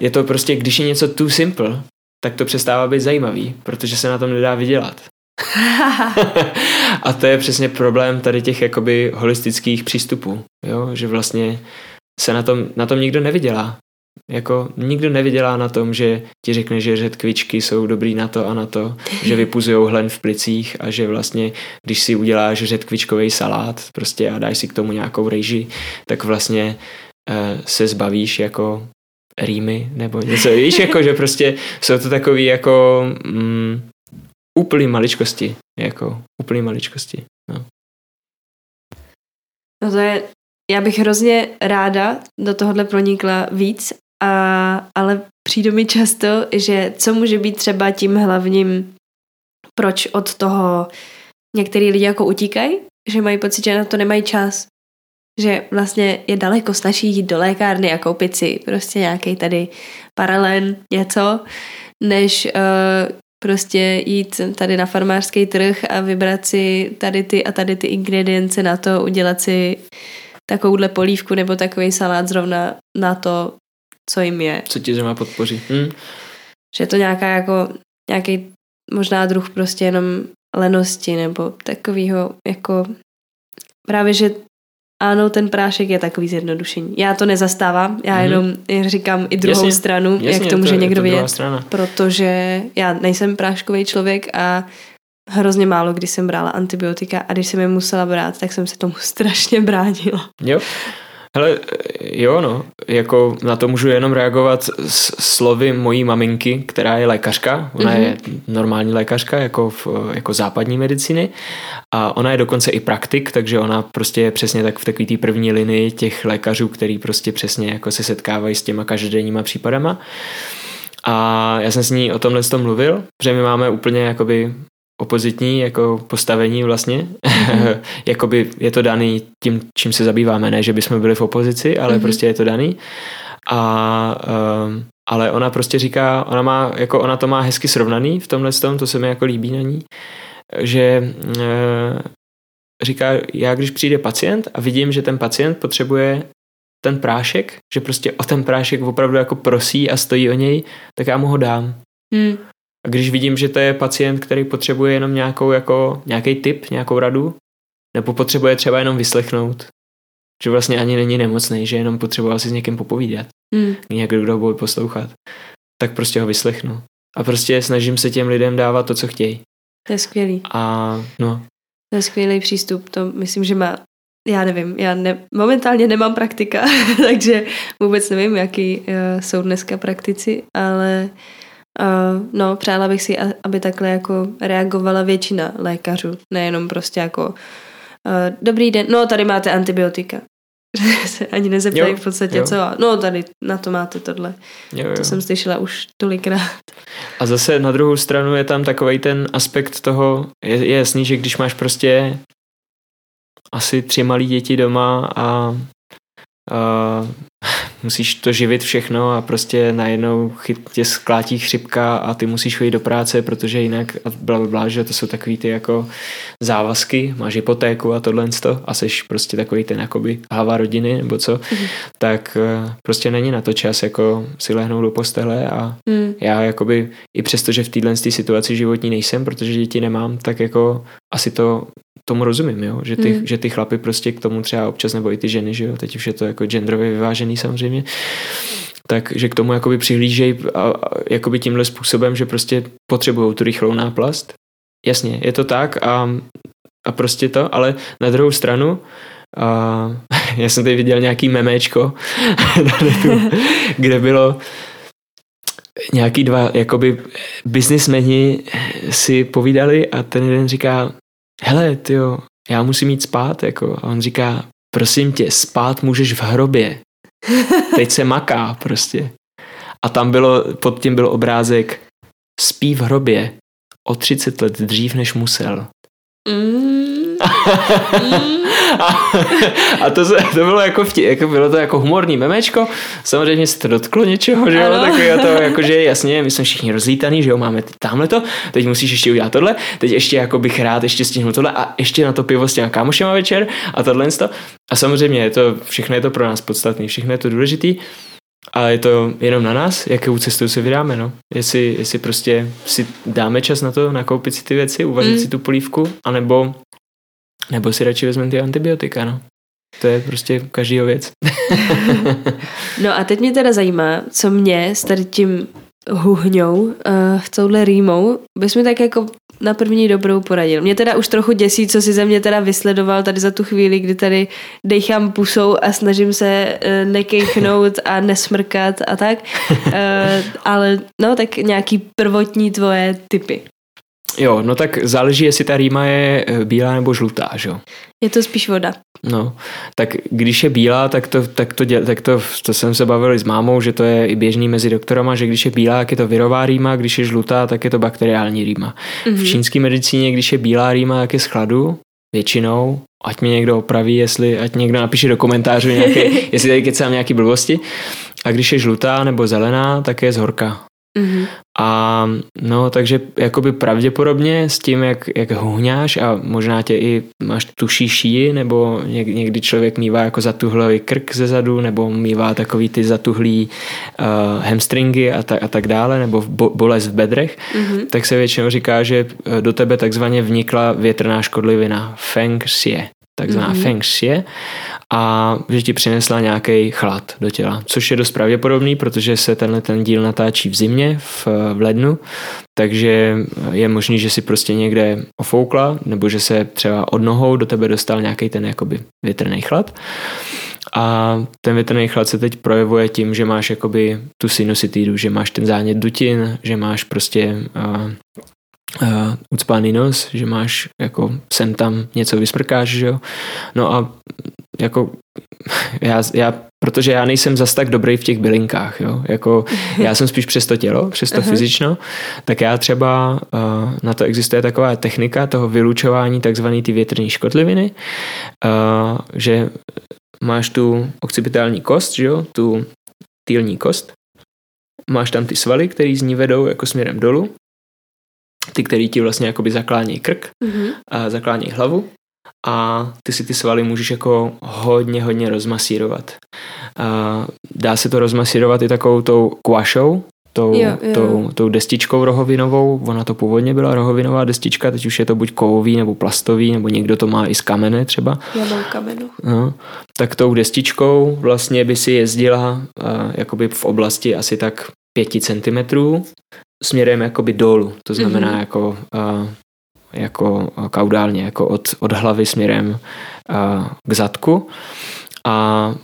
je to prostě, když je něco too simple, tak to přestává být zajímavý, protože se na tom nedá vydělat. a to je přesně problém tady těch jakoby holistických přístupů, jo? že vlastně se na tom, na tom nikdo nevydělá. Jako nikdo nevydělá na tom, že ti řekne, že řetkvičky jsou dobrý na to a na to, že vypuzují hlen v plicích a že vlastně, když si uděláš řetkvičkový salát prostě a dáš si k tomu nějakou rejži, tak vlastně uh, se zbavíš jako rýmy nebo něco, víš, jako, že prostě jsou to takový jako mm, úplný maličkosti, jako úplný maličkosti, no. No to je, já bych hrozně ráda do tohohle pronikla víc a, ale přijde mi často, že co může být třeba tím hlavním, proč od toho některý lidi jako utíkají, že mají pocit, že na to nemají čas. Že vlastně je daleko snaží jít do lékárny a koupit si prostě nějaký tady paralen, něco, než uh, prostě jít tady na farmářský trh a vybrat si tady ty a tady ty ingredience na to, udělat si takovouhle polívku nebo takový salát zrovna na to, co jim je. Co ti zrovna podpoří. Hm? Že je to nějaká jako, nějaký možná druh prostě jenom lenosti nebo takového jako právě, že ano, ten prášek je takový zjednodušení. Já to nezastávám, já mm-hmm. jenom říkám i druhou jasně, stranu, jasně, jak to může to, někdo vidět, protože já nejsem práškový člověk a hrozně málo, když jsem brala antibiotika a když jsem je musela brát, tak jsem se tomu strašně bránila. Jo, Hele, jo no, jako na to můžu jenom reagovat s slovy mojí maminky, která je lékařka, ona mm-hmm. je normální lékařka jako, v, jako západní medicíny a ona je dokonce i praktik, takže ona prostě je přesně tak v takové té první linii těch lékařů, který prostě přesně jako se setkávají s těma každodenníma případama. A já jsem s ní o tomhle tom mluvil, že my máme úplně jakoby opozitní jako postavení vlastně. Mm-hmm. Jakoby je to daný tím, čím se zabýváme, ne, že bychom byli v opozici, ale mm-hmm. prostě je to daný. A um, ale ona prostě říká, ona má, jako ona to má hezky srovnaný v tomhle tom, to se mi jako líbí na ní, že uh, říká, já když přijde pacient a vidím, že ten pacient potřebuje ten prášek, že prostě o ten prášek opravdu jako prosí a stojí o něj, tak já mu ho dám. Mm. A když vidím, že to je pacient, který potřebuje jenom nějakou jako, nějaký tip, nějakou radu, nebo potřebuje třeba jenom vyslechnout, že vlastně ani není nemocný, že jenom potřeboval si s někým popovídat. Mm. Někdo, kdo bude poslouchat. Tak prostě ho vyslechnu. A prostě snažím se těm lidem dávat to, co chtějí. To je skvělý. A no. To je skvělý přístup. To myslím, že má já nevím, já ne, momentálně nemám praktika, takže vůbec nevím, jaký uh, jsou dneska praktici, ale Uh, no, přála bych si, aby takhle jako reagovala většina lékařů, nejenom prostě jako uh, dobrý den, no tady máte antibiotika. se ani nezeptají v podstatě, jo. co, no tady na to máte tohle. Jo, jo. To jsem slyšela už tolikrát. A zase na druhou stranu je tam takový ten aspekt toho, je, je jasný, že když máš prostě asi tři malí děti doma a uh, musíš to živit všechno a prostě najednou chyt tě sklátí chřipka a ty musíš chodit do práce, protože jinak a bla, bla, že to jsou takový ty jako závazky, máš hypotéku a tohle a seš prostě takový ten jakoby hlava rodiny nebo co, mm. tak uh, prostě není na to čas jako si lehnout do postele a mm. já jakoby i přesto, že v téhle situaci životní nejsem, protože děti nemám, tak jako asi to tomu rozumím, jo? Že, ty, hmm. že ty chlapy prostě k tomu třeba občas, nebo i ty ženy, že jo, teď už je to jako genderově vyvážený samozřejmě, takže k tomu jakoby přihlížejí a, a, jakoby tímhle způsobem, že prostě potřebují tu rychlou náplast. Jasně, je to tak a, a prostě to, ale na druhou stranu a, já jsem tady viděl nějaký memečko, kde bylo nějaký dva jakoby biznismeni si povídali a ten jeden říká, hele, jo, já musím jít spát, jako. A on říká, prosím tě, spát můžeš v hrobě. Teď se maká prostě. A tam bylo, pod tím byl obrázek, spí v hrobě o 30 let dřív, než musel. Mm. mm. a, to, se, to bylo jako, vtě, jako bylo to jako humorní memečko, samozřejmě se to dotklo něčeho, že jo, takový to, jako, že jasně, my jsme všichni rozlítaný, že jo, máme tamhle to, teď musíš ještě udělat tohle, teď ještě jako bych rád ještě stihnul tohle a ještě na to pivo s těma kámošema večer a tohle to. A samozřejmě je to, všechno je to pro nás podstatné, všechno je to důležitý, a je to jenom na nás, jakou cestou se vydáme, no. Jestli, jestli prostě si dáme čas na to, nakoupit si ty věci, uvařit mm. si tu polívku, anebo nebo si radši vezmeme ty antibiotika, no. To je prostě každýho věc. no a teď mě teda zajímá, co mě s tady tím huhňou, uh, touhle rýmou, bys mi tak jako na první dobrou poradil. Mě teda už trochu děsí, co si ze mě teda vysledoval tady za tu chvíli, kdy tady dechám pusou a snažím se uh, nekejchnout a nesmrkat a tak. Uh, ale no, tak nějaký prvotní tvoje typy. Jo, no tak záleží, jestli ta rýma je eh, bílá nebo žlutá, že jo? Je to spíš voda. No, tak když je bílá, tak to, tak to, děl, tak to, to jsem se bavil s mámou, že to je i běžný mezi doktorama, že když je bílá, tak je to virová rýma, když je žlutá, tak je to bakteriální rýma. Mm-hmm. V čínské medicíně, když je bílá rýma, tak je z chladu, většinou, ať mě někdo opraví, jestli, ať někdo napíše do komentářů nějaké, jestli tady kecám nějaký blbosti. A když je žlutá nebo zelená, tak je z horka. Mm-hmm. A no, takže jakoby pravděpodobně s tím, jak, jak huhňáš a možná tě i máš tuší šíji, nebo něk, někdy člověk mývá jako zatuhlý krk ze zadu, nebo mývá takový ty zatuhlý uh, hamstringy a, ta, a tak dále, nebo bo, bolest v bedrech, mm-hmm. tak se většinou říká, že do tebe takzvaně vnikla větrná škodlivina, feng xie takzvaná mm-hmm. feng shui, a že ti přinesla nějaký chlad do těla, což je dost pravděpodobný, protože se tenhle ten díl natáčí v zimě, v, v lednu, takže je možný, že si prostě někde ofoukla, nebo že se třeba od nohou do tebe dostal nějaký ten jakoby větrný chlad. A ten větrný chlad se teď projevuje tím, že máš jakoby tu sinusitidu, že máš ten zánět dutin, že máš prostě uh, uh, ucpaný nos, že máš jako sem tam něco vysmrkáš, že jo. No a jako já, já, protože já nejsem zas tak dobrý v těch bylinkách, jo. Jako já jsem spíš přes to tělo, přes to fyzično, tak já třeba uh, na to existuje taková technika toho vylučování takzvané ty větrné škodliviny, uh, že máš tu occipitální kost, že jo, tu týlní kost, máš tam ty svaly, které z ní vedou jako směrem dolů ty, který ti vlastně jakoby zaklání krk mm-hmm. a zaklání hlavu a ty si ty svaly můžeš jako hodně, hodně rozmasírovat. A dá se to rozmasírovat i takovou tou kvašou, tou, jo, jo. tou, tou destičkou rohovinovou. Ona to původně byla rohovinová destička, teď už je to buď kovový nebo plastový, nebo někdo to má i z kamene třeba. Já mám kamenu. No, tak tou destičkou vlastně by si jezdila uh, jakoby v oblasti asi tak pěti centimetrů směrem jakoby dolů, to znamená mm-hmm. jako, uh, jako kaudálně, jako od, od hlavy směrem uh, k zadku a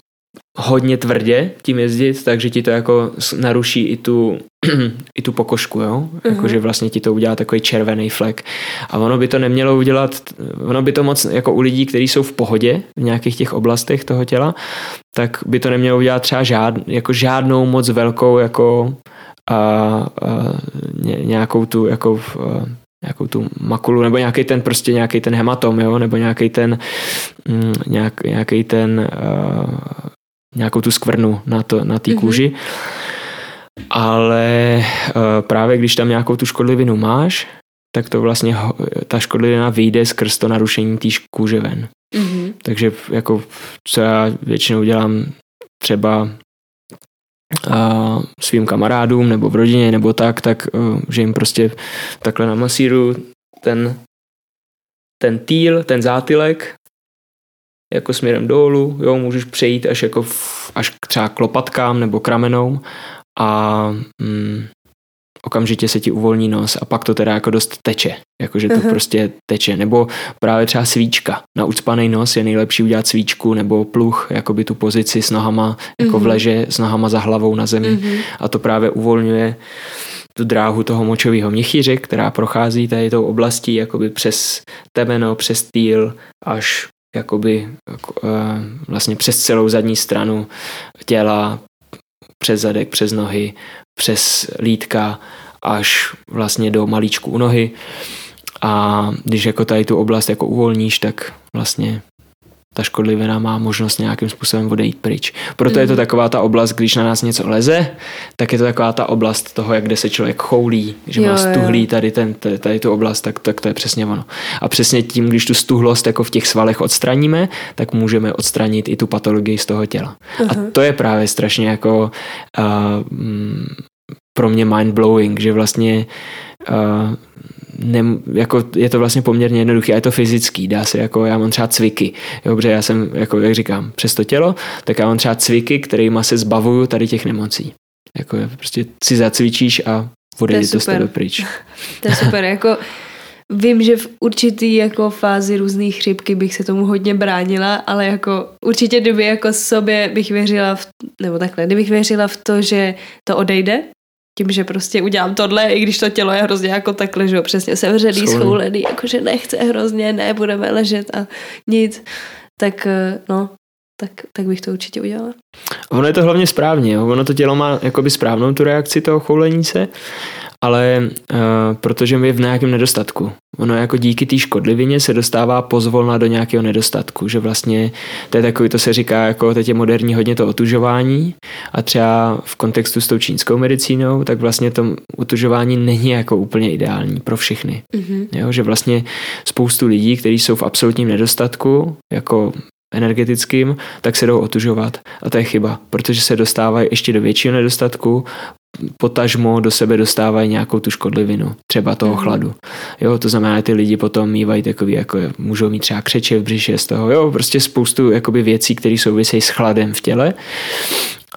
hodně tvrdě tím jezdit, takže ti to jako naruší i tu, i tu pokožku, jo? Uh-huh. Jakože vlastně ti to udělá takový červený flek. A ono by to nemělo udělat, ono by to moc, jako u lidí, kteří jsou v pohodě v nějakých těch oblastech toho těla, tak by to nemělo udělat třeba žád, jako žádnou moc velkou jako a, a nějakou tu jako a, nějakou tu makulu, nebo nějaký ten prostě nějaký ten hematom, jo, nebo nějaký ten mm, nějak, nějaký ten uh, nějakou tu skvrnu na, to, na té mm-hmm. kůži. Ale uh, právě když tam nějakou tu škodlivinu máš, tak to vlastně ta škodlivina vyjde skrz to narušení té kůže ven. Mm-hmm. Takže jako co já většinou dělám třeba svým kamarádům nebo v rodině nebo tak, tak uh, že jim prostě takhle namasíru ten, ten týl, ten zátylek jako směrem dolů, jo, můžeš přejít až jako v, až k třeba k lopatkám nebo k ramenům a mm, okamžitě se ti uvolní nos a pak to teda jako dost teče, jakože to uh-huh. prostě teče, nebo právě třeba svíčka, na ucpaný nos je nejlepší udělat svíčku nebo pluch, jakoby tu pozici s nohama jako uh-huh. v mhm. leže, s nohama za hlavou na zemi uh-huh. a to právě uvolňuje tu dráhu toho močového měchýře, která prochází tady tou oblastí jakoby přes temeno, přes týl až jakoby jako, uh, vlastně přes celou zadní stranu těla, přes zadek, přes nohy, přes lítka až vlastně do malíčku u nohy. A když jako tady tu oblast jako uvolníš, tak vlastně ta škodlivina má možnost nějakým způsobem odejít pryč. Proto mm. je to mhm. taková ta oblast, když na nás něco leze, tak je to taková ta oblast toho, jak kde se člověk choulí, že jo, má stuhlý tady, ten, tady tu oblast, tak, tak to je přesně ono. A přesně tím, když tu stuhlost jako v těch svalech odstraníme, tak můžeme odstranit i tu patologii z toho těla. Uh-huh. A to je právě strašně jako uh, pro mě mind-blowing, že vlastně uh, ne, jako je to vlastně poměrně jednoduché a je to fyzický, dá se jako, já mám třeba cviky, jo, protože já jsem, jako jak říkám, přes to tělo, tak já mám třeba cviky, kterými se zbavuju tady těch nemocí. Jako prostě si zacvičíš a odejde to, to z tebe pryč. To je super, jako Vím, že v určitý jako fázi různých chřipky bych se tomu hodně bránila, ale jako určitě kdyby jako sobě bych věřila, v, nebo takhle, kdybych věřila v to, že to odejde, tím, že prostě udělám tohle, i když to tělo je hrozně jako takhle, že jo, přesně sevřený, schoulený, jakože nechce hrozně, ne, budeme ležet a nic, tak eh, no, tak, tak bych to určitě udělala. Ono je to hlavně správně, jo? ono to tělo má jakoby správnou tu reakci toho choulení se ale uh, protože my je v nějakém nedostatku. Ono jako díky té škodlivině se dostává pozvolna do nějakého nedostatku, že vlastně to je takový, to se říká jako teď je moderní hodně to otužování a třeba v kontextu s tou čínskou medicínou, tak vlastně to otužování není jako úplně ideální pro všechny. Mm-hmm. Jo, že vlastně spoustu lidí, kteří jsou v absolutním nedostatku, jako energetickým, tak se jdou otužovat. A to je chyba, protože se dostávají ještě do většího nedostatku, potažmo do sebe dostávají nějakou tu škodlivinu, třeba toho mm. chladu. Jo, to znamená, že ty lidi potom mývají takový, jako můžou mít třeba křeče v břiše z toho, jo, prostě spoustu jakoby věcí, které souvisejí s chladem v těle.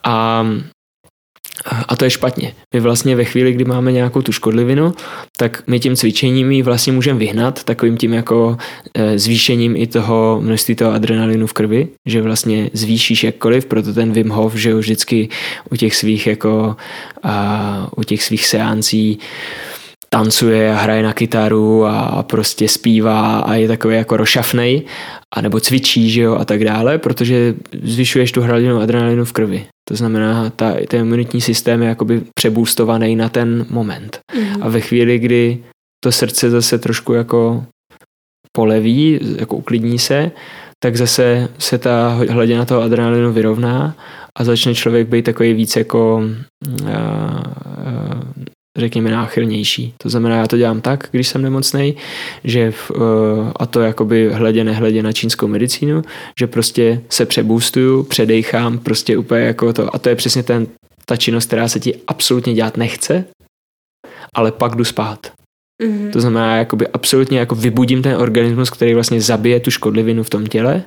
A A to je špatně. My vlastně ve chvíli, kdy máme nějakou tu škodlivinu, tak my tím cvičením ji vlastně můžeme vyhnat takovým tím jako e, zvýšením i toho množství toho adrenalinu v krvi, že vlastně zvýšíš jakkoliv, proto ten Wim Hof, že jo, vždycky u těch svých jako a, u těch svých seancí tancuje a hraje na kytaru a prostě zpívá a je takový jako rošafnej, a nebo cvičí, že jo, a tak dále, protože zvyšuješ tu hladinu adrenalinu v krvi. To znamená, ta, ten imunitní systém je jakoby přebůstovaný na ten moment. Mm. A ve chvíli, kdy to srdce zase trošku jako poleví, jako uklidní se, tak zase se ta hladina toho adrenalinu vyrovná a začne člověk být takový víc jako uh, uh, řekněme, náchylnější. To znamená, já to dělám tak, když jsem nemocný, že v, eh, a to jakoby hledě nehledě na čínskou medicínu, že prostě se přebůstuju, předejchám, prostě úplně jako to. A to je přesně ten, ta činnost, která se ti absolutně dělat nechce, ale pak jdu spát. Mm-hmm. To znamená, jakoby absolutně jako vybudím ten organismus, který vlastně zabije tu škodlivinu v tom těle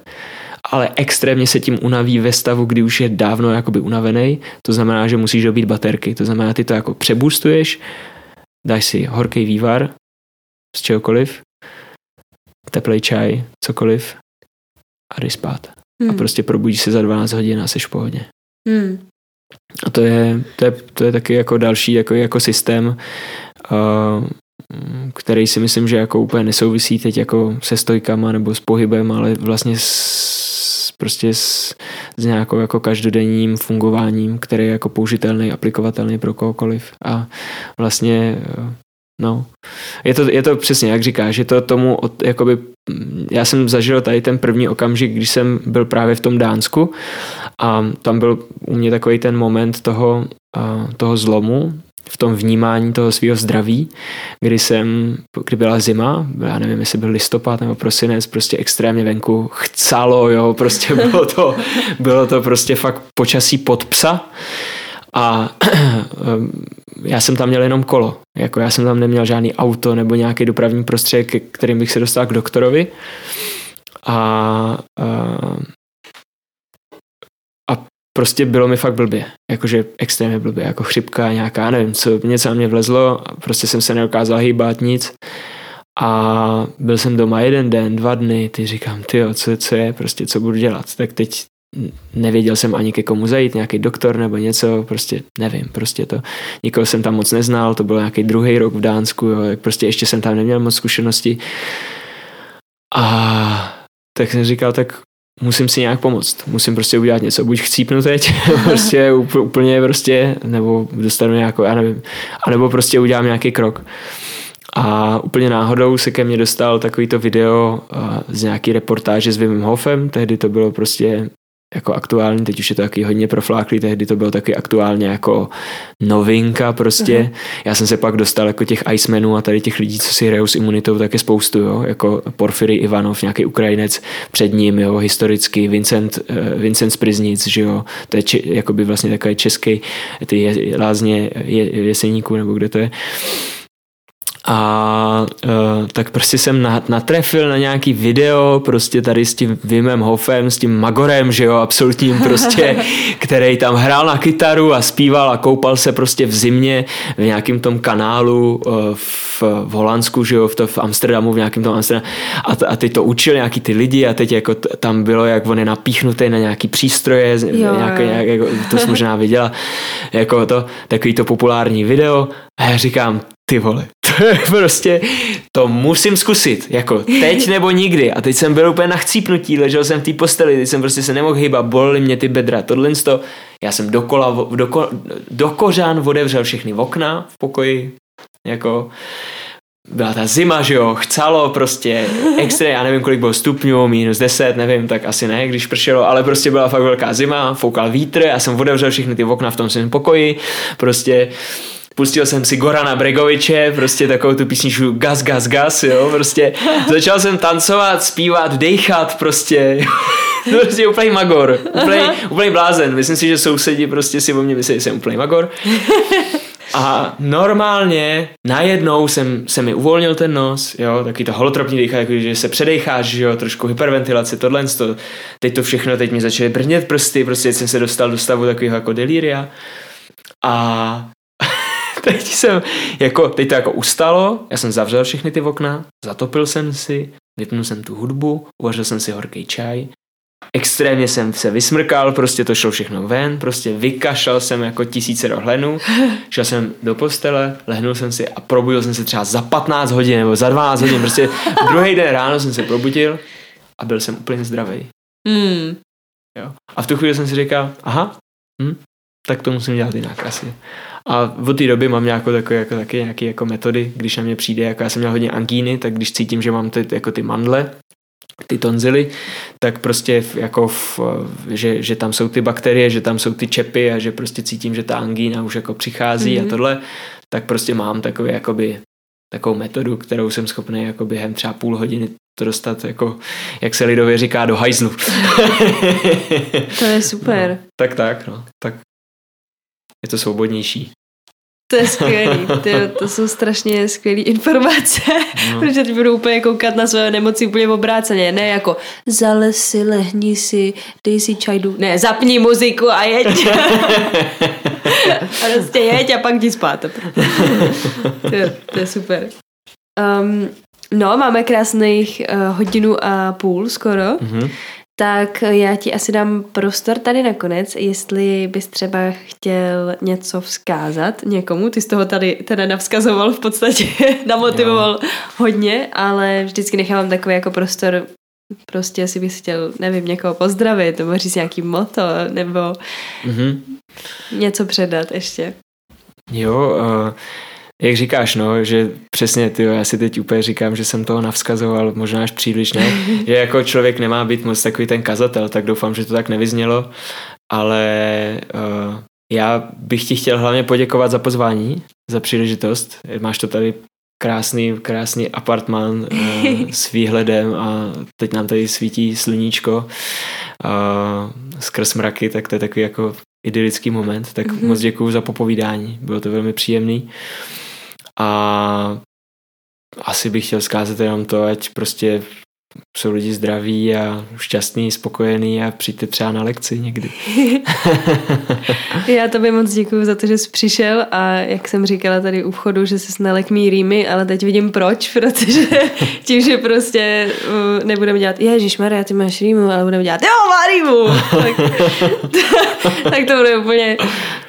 ale extrémně se tím unaví ve stavu, kdy už je dávno jakoby unavený, to znamená, že musíš dobít baterky, to znamená, ty to jako přebustuješ, dáš si horký vývar z čehokoliv, teplej čaj, cokoliv a jdeš spát. Hmm. A prostě probudíš se za 12 hodin a jsi v pohodě. Hmm. A to je, to je, to je taky jako další jako, jako systém, uh, který si myslím, že jako úplně nesouvisí teď jako se stojkama nebo s pohybem, ale vlastně s prostě s, s nějakou jako každodenním fungováním, který je jako použitelný, aplikovatelný pro kohokoliv. A vlastně no, je to, je to přesně, jak říkáš, že to tomu, od, jakoby, já jsem zažil tady ten první okamžik, když jsem byl právě v tom Dánsku a tam byl u mě takový ten moment toho, toho zlomu, v tom vnímání toho svého zdraví, kdy jsem, kdy byla zima, já nevím, jestli byl listopad nebo prosinec, prostě extrémně venku chcalo, jo, prostě bylo to, bylo to prostě fakt počasí pod psa a já jsem tam měl jenom kolo, jako já jsem tam neměl žádný auto nebo nějaký dopravní prostředek, kterým bych se dostal k doktorovi. A, a prostě bylo mi fakt blbě, jakože extrémně blbě, jako chřipka nějaká, nevím, co, něco na mě vlezlo, prostě jsem se nedokázal hýbat nic. A byl jsem doma jeden den, dva dny, ty říkám, ty co, co je, prostě co budu dělat, tak teď nevěděl jsem ani ke komu zajít, nějaký doktor nebo něco, prostě nevím, prostě to, nikoho jsem tam moc neznal, to byl nějaký druhý rok v Dánsku, jo, prostě ještě jsem tam neměl moc zkušenosti. A tak jsem říkal, tak musím si nějak pomoct, musím prostě udělat něco, buď chcípnu teď, prostě úplně prostě, nebo dostanu nějakou, já nevím, anebo prostě udělám nějaký krok. A úplně náhodou se ke mně dostal takovýto video z nějaký reportáže s Wim Hofem, tehdy to bylo prostě jako aktuální, teď už je to taky hodně profláklý, tehdy to bylo taky aktuálně jako novinka prostě. Uh-huh. Já jsem se pak dostal jako těch Icemanů a tady těch lidí, co si hrajou s imunitou, tak je spoustu, jo, jako Porfiry Ivanov, nějaký Ukrajinec před ním, jo, historicky, Vincent, uh, Vincent Spriznic, že jo, to je či, jakoby vlastně takový český, ty je, lázně je, jeseníků, nebo kde to je. A uh, tak prostě jsem natrefil na nějaký video prostě tady s tím Vimem Hofem, s tím Magorem, že jo, absolutním prostě, který tam hrál na kytaru a zpíval a koupal se prostě v zimě v nějakém tom kanálu uh, v, v Holandsku, že jo, v, to, v Amsterdamu, v nějakém tom Amsterdamu. A, a teď to učil nějaký ty lidi a teď jako t- tam bylo, jak on je napíchnutý na nějaký přístroje, jo, nějaké, nějak, jako, to jsi možná viděla, jako to, takový to populární video. A já říkám, ty vole, prostě, to musím zkusit, jako teď nebo nikdy. A teď jsem byl úplně na chcípnutí, ležel jsem v té posteli, teď jsem prostě se nemohl hýbat, bolely mě ty bedra, tohle to, já jsem dokola, doko, do kořán odevřel všechny okna v pokoji, jako byla ta zima, že jo, chcalo prostě extra, já nevím, kolik bylo stupňů, minus 10, nevím, tak asi ne, když pršelo, ale prostě byla fakt velká zima, foukal vítr, já jsem otevřel všechny ty okna v tom svém pokoji, prostě pustil jsem si Gorana Bregoviče, prostě takovou tu písničku Gas, gas, gas, jo, prostě začal jsem tancovat, zpívat, dechat, prostě prostě úplný magor, úplný, úplný blázen, myslím si, že sousedi prostě si o mě myslí, že jsem úplný magor. A normálně najednou jsem, se mi uvolnil ten nos, jo, taky to holotropní dýchá, jako, že se předejcháš, že jo, trošku hyperventilace, tohle, to, teď to všechno, teď mi začaly brnět prsty, prostě jsem se dostal do stavu takového jako delíria. A teď jsem, jako, teď to jako ustalo, já jsem zavřel všechny ty okna, zatopil jsem si, vypnul jsem tu hudbu, uvařil jsem si horký čaj, extrémně jsem se vysmrkal, prostě to šlo všechno ven, prostě vykašlal jsem jako tisíce rohlenů, šel jsem do postele, lehnul jsem si a probudil jsem se třeba za 15 hodin nebo za 12 hodin, prostě druhý den ráno jsem se probudil a byl jsem úplně zdravý. Mm. Jo. A v tu chvíli jsem si říkal, aha, hm, tak to musím dělat jinak asi. A od té doby mám nějakou takové, jako, taky nějaké jako metody, když na mě přijde, jako já jsem měl hodně angíny, tak když cítím, že mám ty, jako ty mandle, ty tonzily, tak prostě jako v, že, že tam jsou ty bakterie, že tam jsou ty čepy a že prostě cítím, že ta angína už jako přichází mm-hmm. a mhm. tohle, tak prostě mám takový jakoby takovou metodu, kterou jsem schopný jako během třeba půl hodiny to dostat, jako, jak se lidově říká, do hajzlu. to je super. No, tak tak, no. Tak je to svobodnější. To je skvělý, to, to jsou strašně skvělé informace, no. protože teď budu úplně koukat na své nemoci úplně obráceně, ne jako zale si, lehni si, dej si čajdu, ne, zapni muziku a jeď. a prostě jeď a pak jdi spát. to, je, to je super. Um, no, máme krásných uh, hodinu a půl skoro. Mm-hmm tak já ti asi dám prostor tady nakonec, jestli bys třeba chtěl něco vzkázat někomu. Ty z toho tady teda navzkazoval v podstatě, namotivoval jo. hodně, ale vždycky nechávám takový jako prostor, prostě si bys chtěl, nevím, někoho pozdravit, nebo říct nějaký moto, nebo mm-hmm. něco předat ještě. Jo, uh jak říkáš, no, že přesně, ty, já si teď úplně říkám, že jsem toho navzkazoval, možná až příliš, ne? že jako člověk nemá být moc takový ten kazatel, tak doufám, že to tak nevyznělo, ale uh, já bych ti chtěl hlavně poděkovat za pozvání, za příležitost. Máš to tady krásný, krásný apartman uh, s výhledem a teď nám tady svítí sluníčko uh, skrz mraky, tak to je takový jako idylický moment, tak mm-hmm. moc děkuji za popovídání, bylo to velmi příjemný. A asi bych chtěl zkázat jenom to, ať prostě jsou lidi zdraví a šťastní, spokojení a přijďte třeba na lekci někdy. Já tobě moc děkuji za to, že jsi přišel a jak jsem říkala tady u vchodu, že jsi snalek mý rýmy, ale teď vidím proč, protože tím, že prostě uh, nebudeme dělat Ježíš Maria, ty máš rýmu, ale budeme dělat jo, má rýmu! tak, tak to bude úplně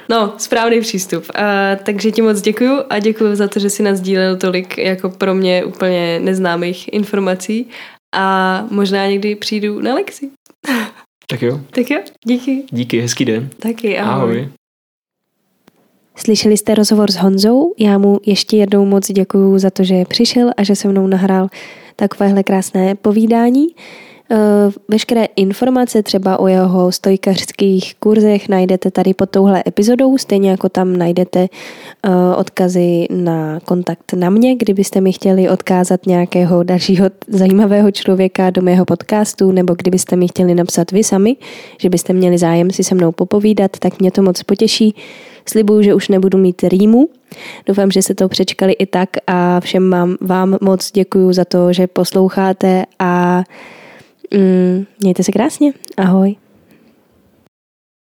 No, správný přístup. A, takže ti moc děkuju a děkuju za to, že jsi nás dílel tolik jako pro mě úplně neznámých informací a možná někdy přijdu na lekci. Tak jo. Tak jo, díky. Díky, hezký den. Taky, ahoj. ahoj. Slyšeli jste rozhovor s Honzou? Já mu ještě jednou moc děkuju za to, že přišel a že se mnou nahrál takovéhle krásné povídání. Eh, veškeré informace třeba o jeho stojkařských kurzech najdete tady pod touhle epizodou, stejně jako tam najdete eh, odkazy na kontakt na mě, kdybyste mi chtěli odkázat nějakého dalšího zajímavého člověka do mého podcastu, nebo kdybyste mi chtěli napsat vy sami, že byste měli zájem si se mnou popovídat, tak mě to moc potěší. Slibuju, že už nebudu mít rýmu. Doufám, že se to přečkali i tak a všem vám, vám moc děkuju za to, že posloucháte a Mm, mějte se krásně. Ahoj.